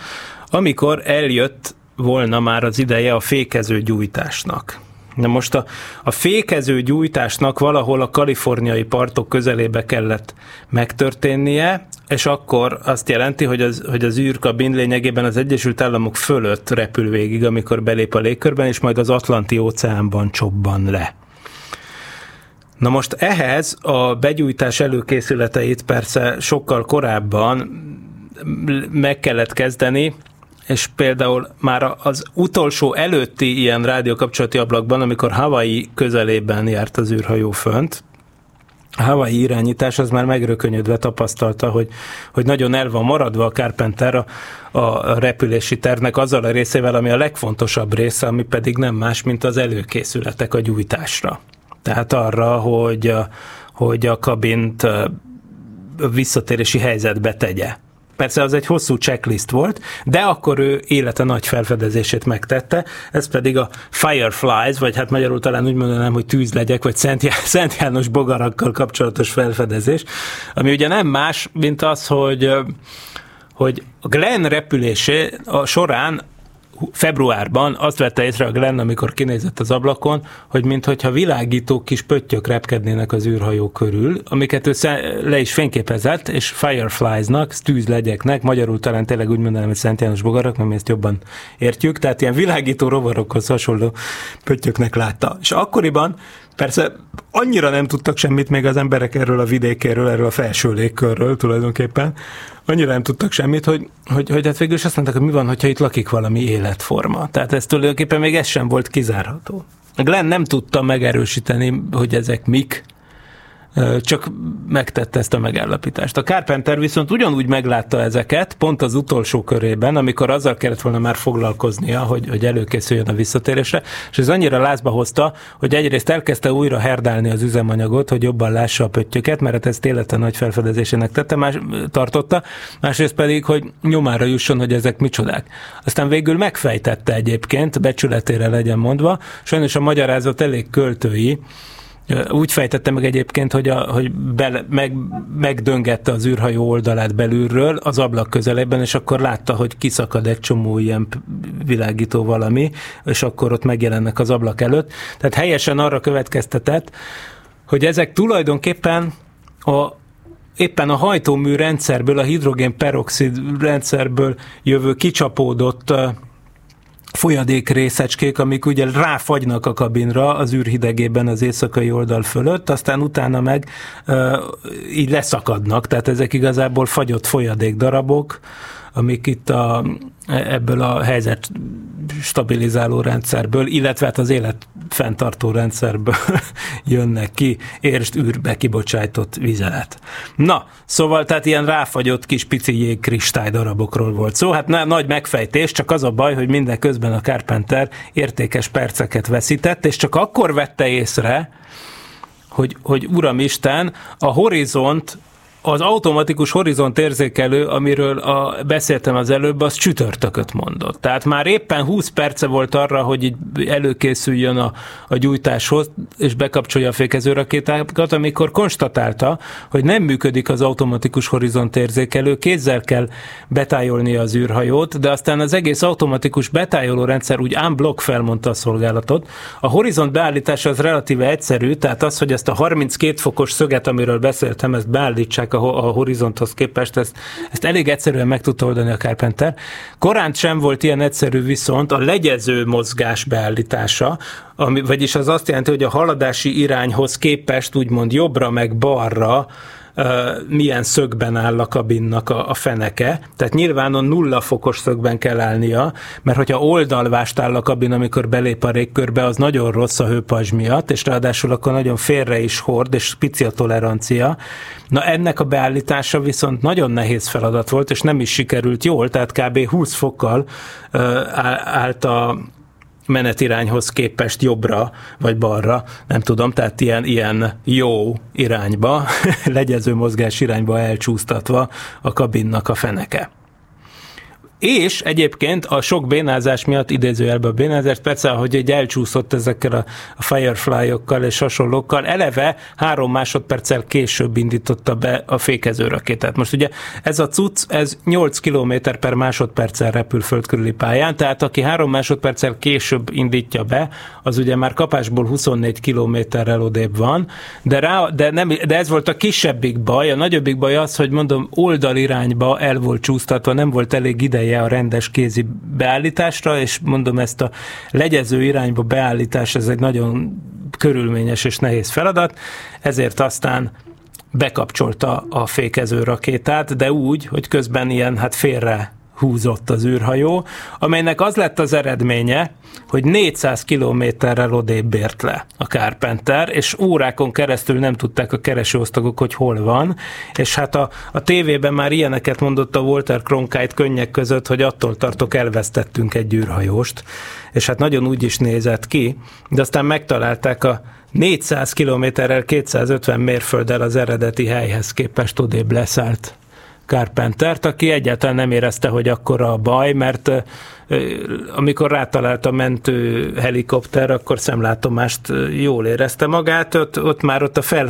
amikor eljött volna már az ideje a fékező gyújtásnak. Na most a, a fékező gyújtásnak valahol a kaliforniai partok közelébe kellett megtörténnie, és akkor azt jelenti, hogy az, hogy az űrkabin lényegében az Egyesült Államok fölött repül végig, amikor belép a légkörben, és majd az Atlanti óceánban csobban le. Na most ehhez a begyújtás előkészületeit persze sokkal korábban meg kellett kezdeni, és például már az utolsó előtti ilyen rádiókapcsolati ablakban, amikor Hawaii közelében járt az űrhajó fönt, a Hawaii irányítás az már megrökönyödve tapasztalta, hogy, hogy nagyon el van maradva a Carpenter a, a repülési tervnek azzal a részével, ami a legfontosabb része, ami pedig nem más, mint az előkészületek a gyújtásra. Tehát arra, hogy, hogy a kabint visszatérési helyzetbe tegye. Persze az egy hosszú checklist volt, de akkor ő élete nagy felfedezését megtette, ez pedig a Fireflies, vagy hát magyarul talán úgy mondanám, hogy tűzlegyek, vagy Szent, Szent János bogarakkal kapcsolatos felfedezés, ami ugye nem más, mint az, hogy hogy a Glenn repülésé a során februárban azt vette észre a Glenn, amikor kinézett az ablakon, hogy mintha világító kis pöttyök repkednének az űrhajó körül, amiket ő le is fényképezett, és Fireflies-nak, tűzlegyeknek, magyarul talán tényleg úgy mondanám, hogy Szent János bogarak, mert mi ezt jobban értjük, tehát ilyen világító rovarokhoz hasonló pöttyöknek látta. És akkoriban Persze annyira nem tudtak semmit még az emberek erről a vidékéről, erről a felső légkörről tulajdonképpen, annyira nem tudtak semmit, hogy, hogy, hogy hát végül is azt mondták, hogy mi van, hogyha itt lakik valami életforma. Tehát ez tulajdonképpen még ez sem volt kizárható. Glenn nem tudta megerősíteni, hogy ezek mik, Csak megtette ezt a megállapítást. A Carpenter viszont ugyanúgy meglátta ezeket, pont az utolsó körében, amikor azzal kellett volna már foglalkoznia, hogy, hogy előkészüljön a visszatérésre, és ez annyira lázba hozta, hogy egyrészt elkezdte újra herdálni az üzemanyagot, hogy jobban lássa a pöttyöket, mert ez élete nagy felfedezésének tette, más, tartotta, másrészt pedig, hogy nyomára jusson, hogy ezek micsodák. Aztán végül megfejtette egyébként, becsületére legyen mondva, sajnos a magyarázat elég költői, úgy fejtette meg egyébként, hogy, a, hogy bele, meg, megdöngette az űrhajó oldalát belülről az ablak közelében, és akkor látta, hogy kiszakad egy csomó ilyen világító valami, és akkor ott megjelennek az ablak előtt. Tehát helyesen arra következtetett, hogy ezek tulajdonképpen a, éppen a hajtómű rendszerből, a hidrogén peroxid rendszerből jövő kicsapódott folyadék részecskék, amik ugye ráfagynak a kabinra az űrhidegében az éjszakai oldal fölött, aztán utána meg uh, így leszakadnak, tehát ezek igazából fagyott folyadék darabok, amik itt a, ebből a helyzet stabilizáló rendszerből, illetve hát az élet fenntartó rendszerből jönnek ki, érst űrbe kibocsájtott vizelet. Na, szóval tehát ilyen ráfagyott kis pici jégkristály darabokról volt szó. Hát na, nagy megfejtés, csak az a baj, hogy minden közben a Carpenter értékes perceket veszített, és csak akkor vette észre, hogy, hogy Uramisten, a horizont az automatikus horizont érzékelő, amiről a, beszéltem az előbb, az csütörtököt mondott. Tehát már éppen 20 perce volt arra, hogy így előkészüljön a, a gyújtáshoz, és bekapcsolja a fékező rakétákat, amikor konstatálta, hogy nem működik az automatikus horizont érzékelő, kézzel kell betájolni az űrhajót, de aztán az egész automatikus betájoló rendszer úgy unblock felmondta a szolgálatot. A horizont beállítása az relatíve egyszerű, tehát az, hogy ezt a 32 fokos szöget, amiről beszéltem, ezt beállítsák a, a horizonthoz képest, ezt, ezt elég egyszerűen meg tudta oldani a Carpenter. Korán sem volt ilyen egyszerű viszont a legyező mozgás beállítása, ami, vagyis az azt jelenti, hogy a haladási irányhoz képest úgymond jobbra meg balra milyen szögben áll a kabinnak a, a feneke. Tehát nyilván a nulla fokos szögben kell állnia, mert hogyha oldalvást áll a kabin, amikor belép a régkörbe, az nagyon rossz a hőpajzs miatt, és ráadásul akkor nagyon félre is hord, és pici a tolerancia. Na ennek a beállítása viszont nagyon nehéz feladat volt, és nem is sikerült jól, tehát kb. 20 fokkal állt a, menetirányhoz képest jobbra vagy balra, nem tudom, tehát ilyen, ilyen jó irányba, legyező mozgás irányba elcsúsztatva a kabinnak a feneke. És egyébként a sok bénázás miatt, idézőjelben a bénázás, persze, hogy egy elcsúszott ezekkel a, Firefly-okkal és hasonlókkal, eleve három másodperccel később indította be a fékező rakétát. Most ugye ez a cucc, ez 8 km per másodperccel repül földkörüli pályán, tehát aki három másodperccel később indítja be, az ugye már kapásból 24 kilométerrel odébb van, de, rá, de, nem, de ez volt a kisebbik baj, a nagyobbik baj az, hogy mondom, oldalirányba el volt csúsztatva, nem volt elég ideje a rendes kézi beállításra, és mondom ezt a legyező irányba beállítás, ez egy nagyon körülményes és nehéz feladat, ezért aztán bekapcsolta a fékező rakétát, de úgy, hogy közben ilyen hát félre húzott az űrhajó, amelynek az lett az eredménye, hogy 400 kilométerrel odébb ért le a Carpenter, és órákon keresztül nem tudták a keresőosztagok, hogy hol van, és hát a, a tévében már ilyeneket mondott a Walter Cronkite könnyek között, hogy attól tartok elvesztettünk egy űrhajóst, és hát nagyon úgy is nézett ki, de aztán megtalálták a 400 kilométerrel 250 mérfölddel az eredeti helyhez képest odébb leszállt Carpentert, aki egyáltalán nem érezte, hogy akkor a baj, mert amikor rátalált a mentő helikopter, akkor szemlátomást jól érezte magát, ott, ott már ott a fel,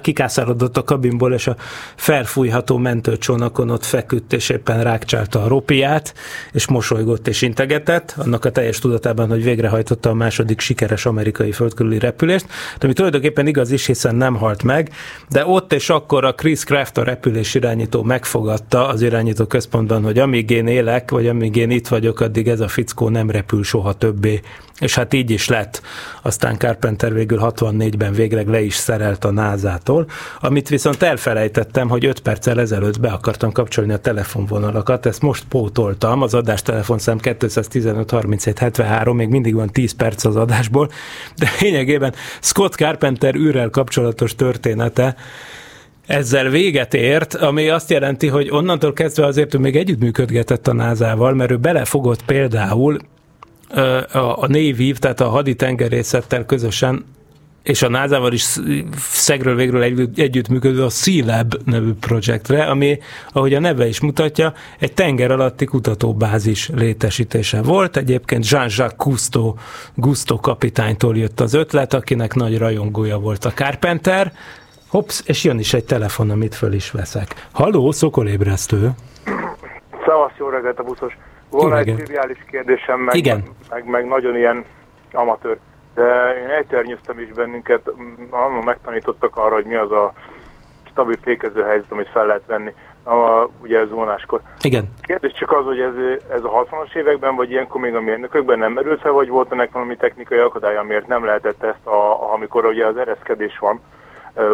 kikászárodott a kabinból, és a felfújható mentőcsónakon ott feküdt, és éppen rákcsálta a ropiát, és mosolygott és integetett, annak a teljes tudatában, hogy végrehajtotta a második sikeres amerikai földkörüli repülést, de ami tulajdonképpen igaz is, hiszen nem halt meg, de ott és akkor a Chris Craft a repülés irányító meg megfogadta az irányító központban, hogy amíg én élek, vagy amíg én itt vagyok, addig ez a fickó nem repül soha többé. És hát így is lett. Aztán Carpenter végül 64-ben végleg le is szerelt a názától, amit viszont elfelejtettem, hogy 5 perccel ezelőtt be akartam kapcsolni a telefonvonalakat, ezt most pótoltam, az adás telefonszám 215 37 73, még mindig van 10 perc az adásból, de lényegében Scott Carpenter űrrel kapcsolatos története ezzel véget ért, ami azt jelenti, hogy onnantól kezdve azért ő még együttműködgetett a názával, mert ő belefogott például a, a Navy, tehát a haditengerészettel közösen és a NASA-val is szegről végről együtt, együttműködő a Sea-Lab nevű projektre, ami, ahogy a neve is mutatja, egy tenger alatti kutatóbázis létesítése volt. Egyébként Jean-Jacques Cousteau, Gusto kapitánytól jött az ötlet, akinek nagy rajongója volt a Carpenter. Hops, és jön is egy telefon, amit föl is veszek. Halló, szokolébresztő. Szavasz, jó reggelt a buszos. Volna egy triviális kérdésem, meg, Igen. meg, meg nagyon ilyen amatőr. De én elternyeztem is bennünket, m, annól megtanítottak arra, hogy mi az a stabil fékező helyzet, amit fel lehet venni, a, ugye zónáskor. Igen. Kérdés csak az, hogy ez, ez a 60-as években, vagy ilyenkor még a mérnökökben nem merült fel, vagy volt ennek valami technikai akadály, amiért nem lehetett ezt, a, amikor ugye az ereszkedés van,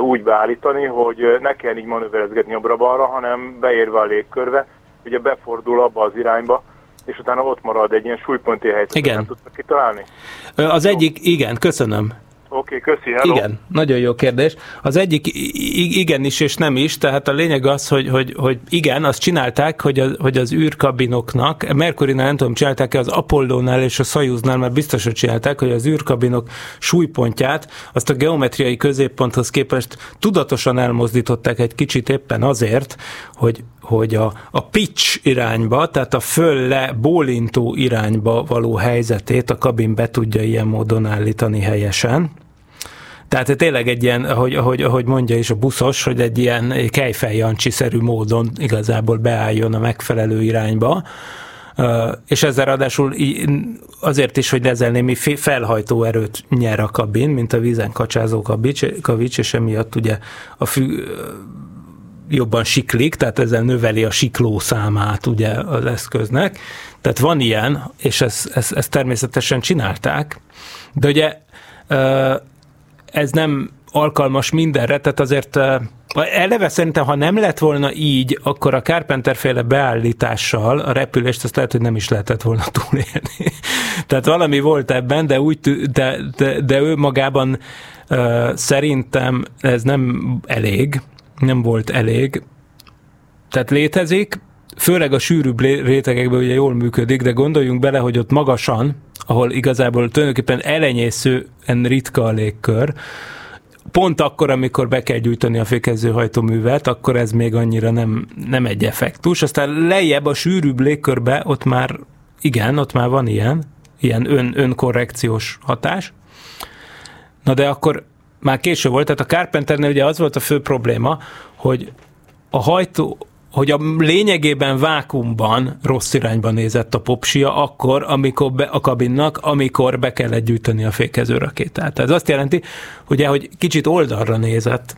úgy beállítani, hogy ne kell így manőverezgetni jobbra-balra, hanem beérve a légkörbe, ugye befordul abba az irányba, és utána ott marad egy ilyen súlyponti helyzet. Igen. Nem tudtak kitalálni? Az egyik, igen, köszönöm. Oké, okay, köszi, hello. Igen, nagyon jó kérdés. Az egyik igen is és nem is, tehát a lényeg az, hogy, hogy, hogy igen, azt csinálták, hogy, a, hogy az űrkabinoknak, Mercury-nál nem tudom, csinálták-e az Apollo-nál és a Soyuznál, már biztos, hogy csinálták, hogy az űrkabinok súlypontját, azt a geometriai középponthoz képest tudatosan elmozdították egy kicsit éppen azért, hogy, hogy a, a pitch irányba, tehát a föl-le bólintó irányba való helyzetét a kabin be tudja ilyen módon állítani helyesen. Tehát tényleg egy ilyen, ahogy, ahogy, ahogy mondja is a buszos, hogy egy ilyen kejfejjancsi-szerű módon igazából beálljon a megfelelő irányba. Ö, és ezzel ráadásul azért is, hogy ezzel némi fe- felhajtó erőt nyer a kabin, mint a vízen kacsázó kavics, kavics és emiatt ugye a fű, jobban siklik, tehát ezzel növeli a sikló számát ugye az eszköznek. Tehát van ilyen, és ezt, ezt, ezt természetesen csinálták, de ugye ö, ez nem alkalmas mindenre, tehát azért ö, eleve szerintem, ha nem lett volna így, akkor a Carpenter féle beállítással a repülést azt lehet, hogy nem is lehetett volna túlélni. tehát valami volt ebben, de, úgy, de, de, de ő magában ö, szerintem ez nem elég, nem volt elég. Tehát létezik, főleg a sűrűbb rétegekben ugye jól működik, de gondoljunk bele, hogy ott magasan, ahol igazából tulajdonképpen elenyészően ritka a légkör, pont akkor, amikor be kell gyújtani a fékező hajtóművet, akkor ez még annyira nem, nem egy effektus. Aztán lejjebb a sűrűbb légkörbe, ott már igen, ott már van ilyen, ilyen ön, önkorrekciós hatás. Na de akkor már késő volt, tehát a Carpenternél ugye az volt a fő probléma, hogy a hajtó, hogy a lényegében vákumban rossz irányba nézett a popsia akkor, amikor be, a kabinnak, amikor be kellett gyűjteni a fékező rakétát. Ez azt jelenti, ugye, hogy kicsit oldalra nézett,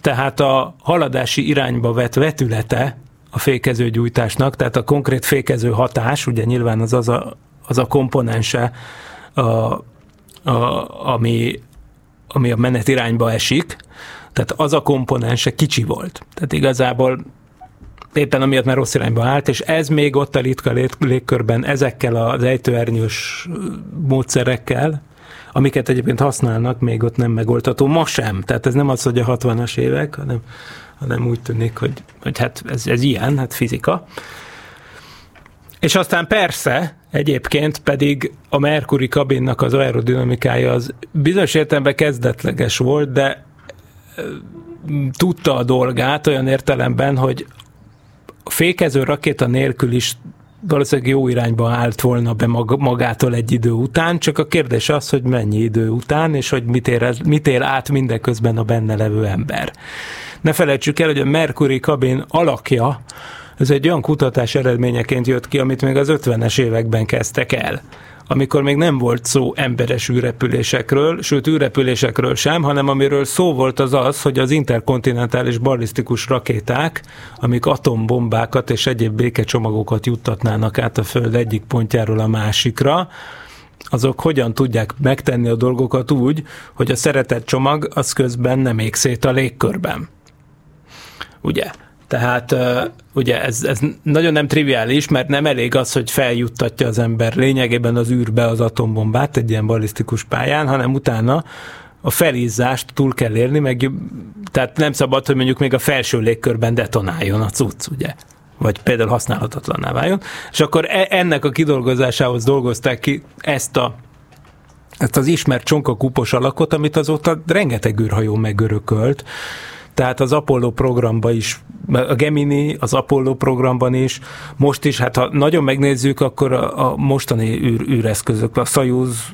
tehát a haladási irányba vett vetülete a fékező gyújtásnak, tehát a konkrét fékező hatás, ugye nyilván az az a, az a komponense, a, a, ami, ami a menet irányba esik, tehát az a komponense kicsi volt. Tehát igazából éppen amiatt már rossz irányba állt, és ez még ott a ritka lég- légkörben ezekkel az ejtőernyős módszerekkel, amiket egyébként használnak, még ott nem megoldható. Ma sem. Tehát ez nem az, hogy a 60-as évek, hanem, hanem úgy tűnik, hogy, hogy hát ez, ez ilyen, hát fizika. És aztán persze, egyébként pedig a Mercury kabinnak az aerodinamikája az bizonyos értelemben kezdetleges volt, de tudta a dolgát olyan értelemben, hogy a fékező rakéta nélkül is valószínűleg jó irányba állt volna be mag- magától egy idő után, csak a kérdés az, hogy mennyi idő után, és hogy mit ér, mit ér át mindeközben a benne levő ember. Ne felejtsük el, hogy a Mercury kabin alakja, ez egy olyan kutatás eredményeként jött ki, amit még az 50-es években kezdtek el. Amikor még nem volt szó emberes űrrepülésekről, sőt űrrepülésekről sem, hanem amiről szó volt az az, hogy az interkontinentális ballisztikus rakéták, amik atombombákat és egyéb békecsomagokat juttatnának át a Föld egyik pontjáról a másikra, azok hogyan tudják megtenni a dolgokat úgy, hogy a szeretett csomag az közben nem ég szét a légkörben. Ugye? Tehát ugye ez, ez nagyon nem triviális, mert nem elég az, hogy feljuttatja az ember lényegében az űrbe az atombombát egy ilyen balisztikus pályán, hanem utána a felizzást túl kell érni, meg, tehát nem szabad, hogy mondjuk még a felső légkörben detonáljon a cucc, ugye? vagy például használhatatlanná váljon, és akkor e- ennek a kidolgozásához dolgozták ki ezt a ezt az ismert csonkakupos alakot, amit azóta rengeteg űrhajó megörökölt, tehát az Apollo programban is, a Gemini, az Apollo programban is, most is, hát ha nagyon megnézzük, akkor a, a mostani űr, űreszközök, a Soyuz,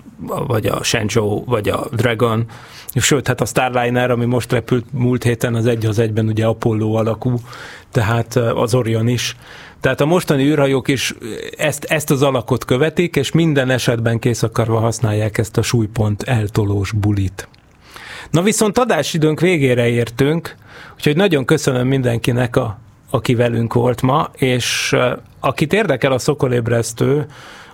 vagy a Shenzhou, vagy a Dragon, sőt, hát a Starliner, ami most repült múlt héten, az egy az egyben ugye Apollo alakú, tehát az Orion is. Tehát a mostani űrhajók is ezt, ezt az alakot követik, és minden esetben kész akarva használják ezt a súlypont eltolós bulit. Na viszont adásidőnk végére értünk, úgyhogy nagyon köszönöm mindenkinek, a, aki velünk volt ma, és akit érdekel a szokolébresztő,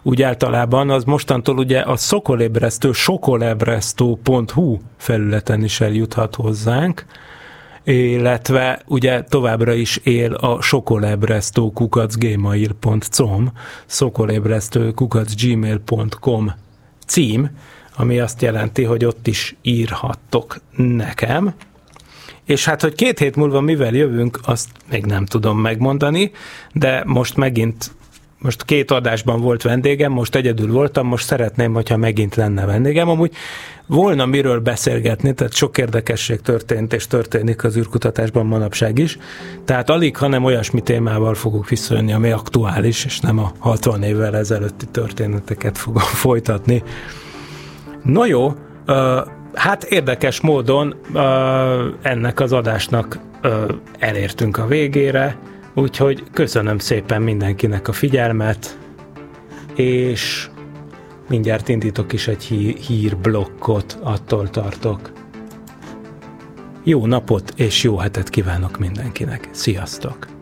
úgy általában, az mostantól ugye a szokolébresztő sokolebresztő.hu felületen is eljuthat hozzánk, illetve ugye továbbra is él a sokolebresztő kukacgmail.com szokolebresztő kukacgmail.com cím, ami azt jelenti, hogy ott is írhattok nekem. És hát, hogy két hét múlva mivel jövünk, azt még nem tudom megmondani, de most megint most két adásban volt vendégem, most egyedül voltam, most szeretném, hogyha megint lenne vendégem. Amúgy volna miről beszélgetni, tehát sok érdekesség történt és történik az űrkutatásban manapság is. Tehát alig, hanem olyasmi témával fogok visszajönni, ami aktuális, és nem a 60 évvel ezelőtti történeteket fogom folytatni. No jó, hát érdekes módon ennek az adásnak elértünk a végére, úgyhogy köszönöm szépen mindenkinek a figyelmet, és mindjárt indítok is egy hír, hírblokkot, attól tartok. Jó napot és jó hetet kívánok mindenkinek. Sziasztok!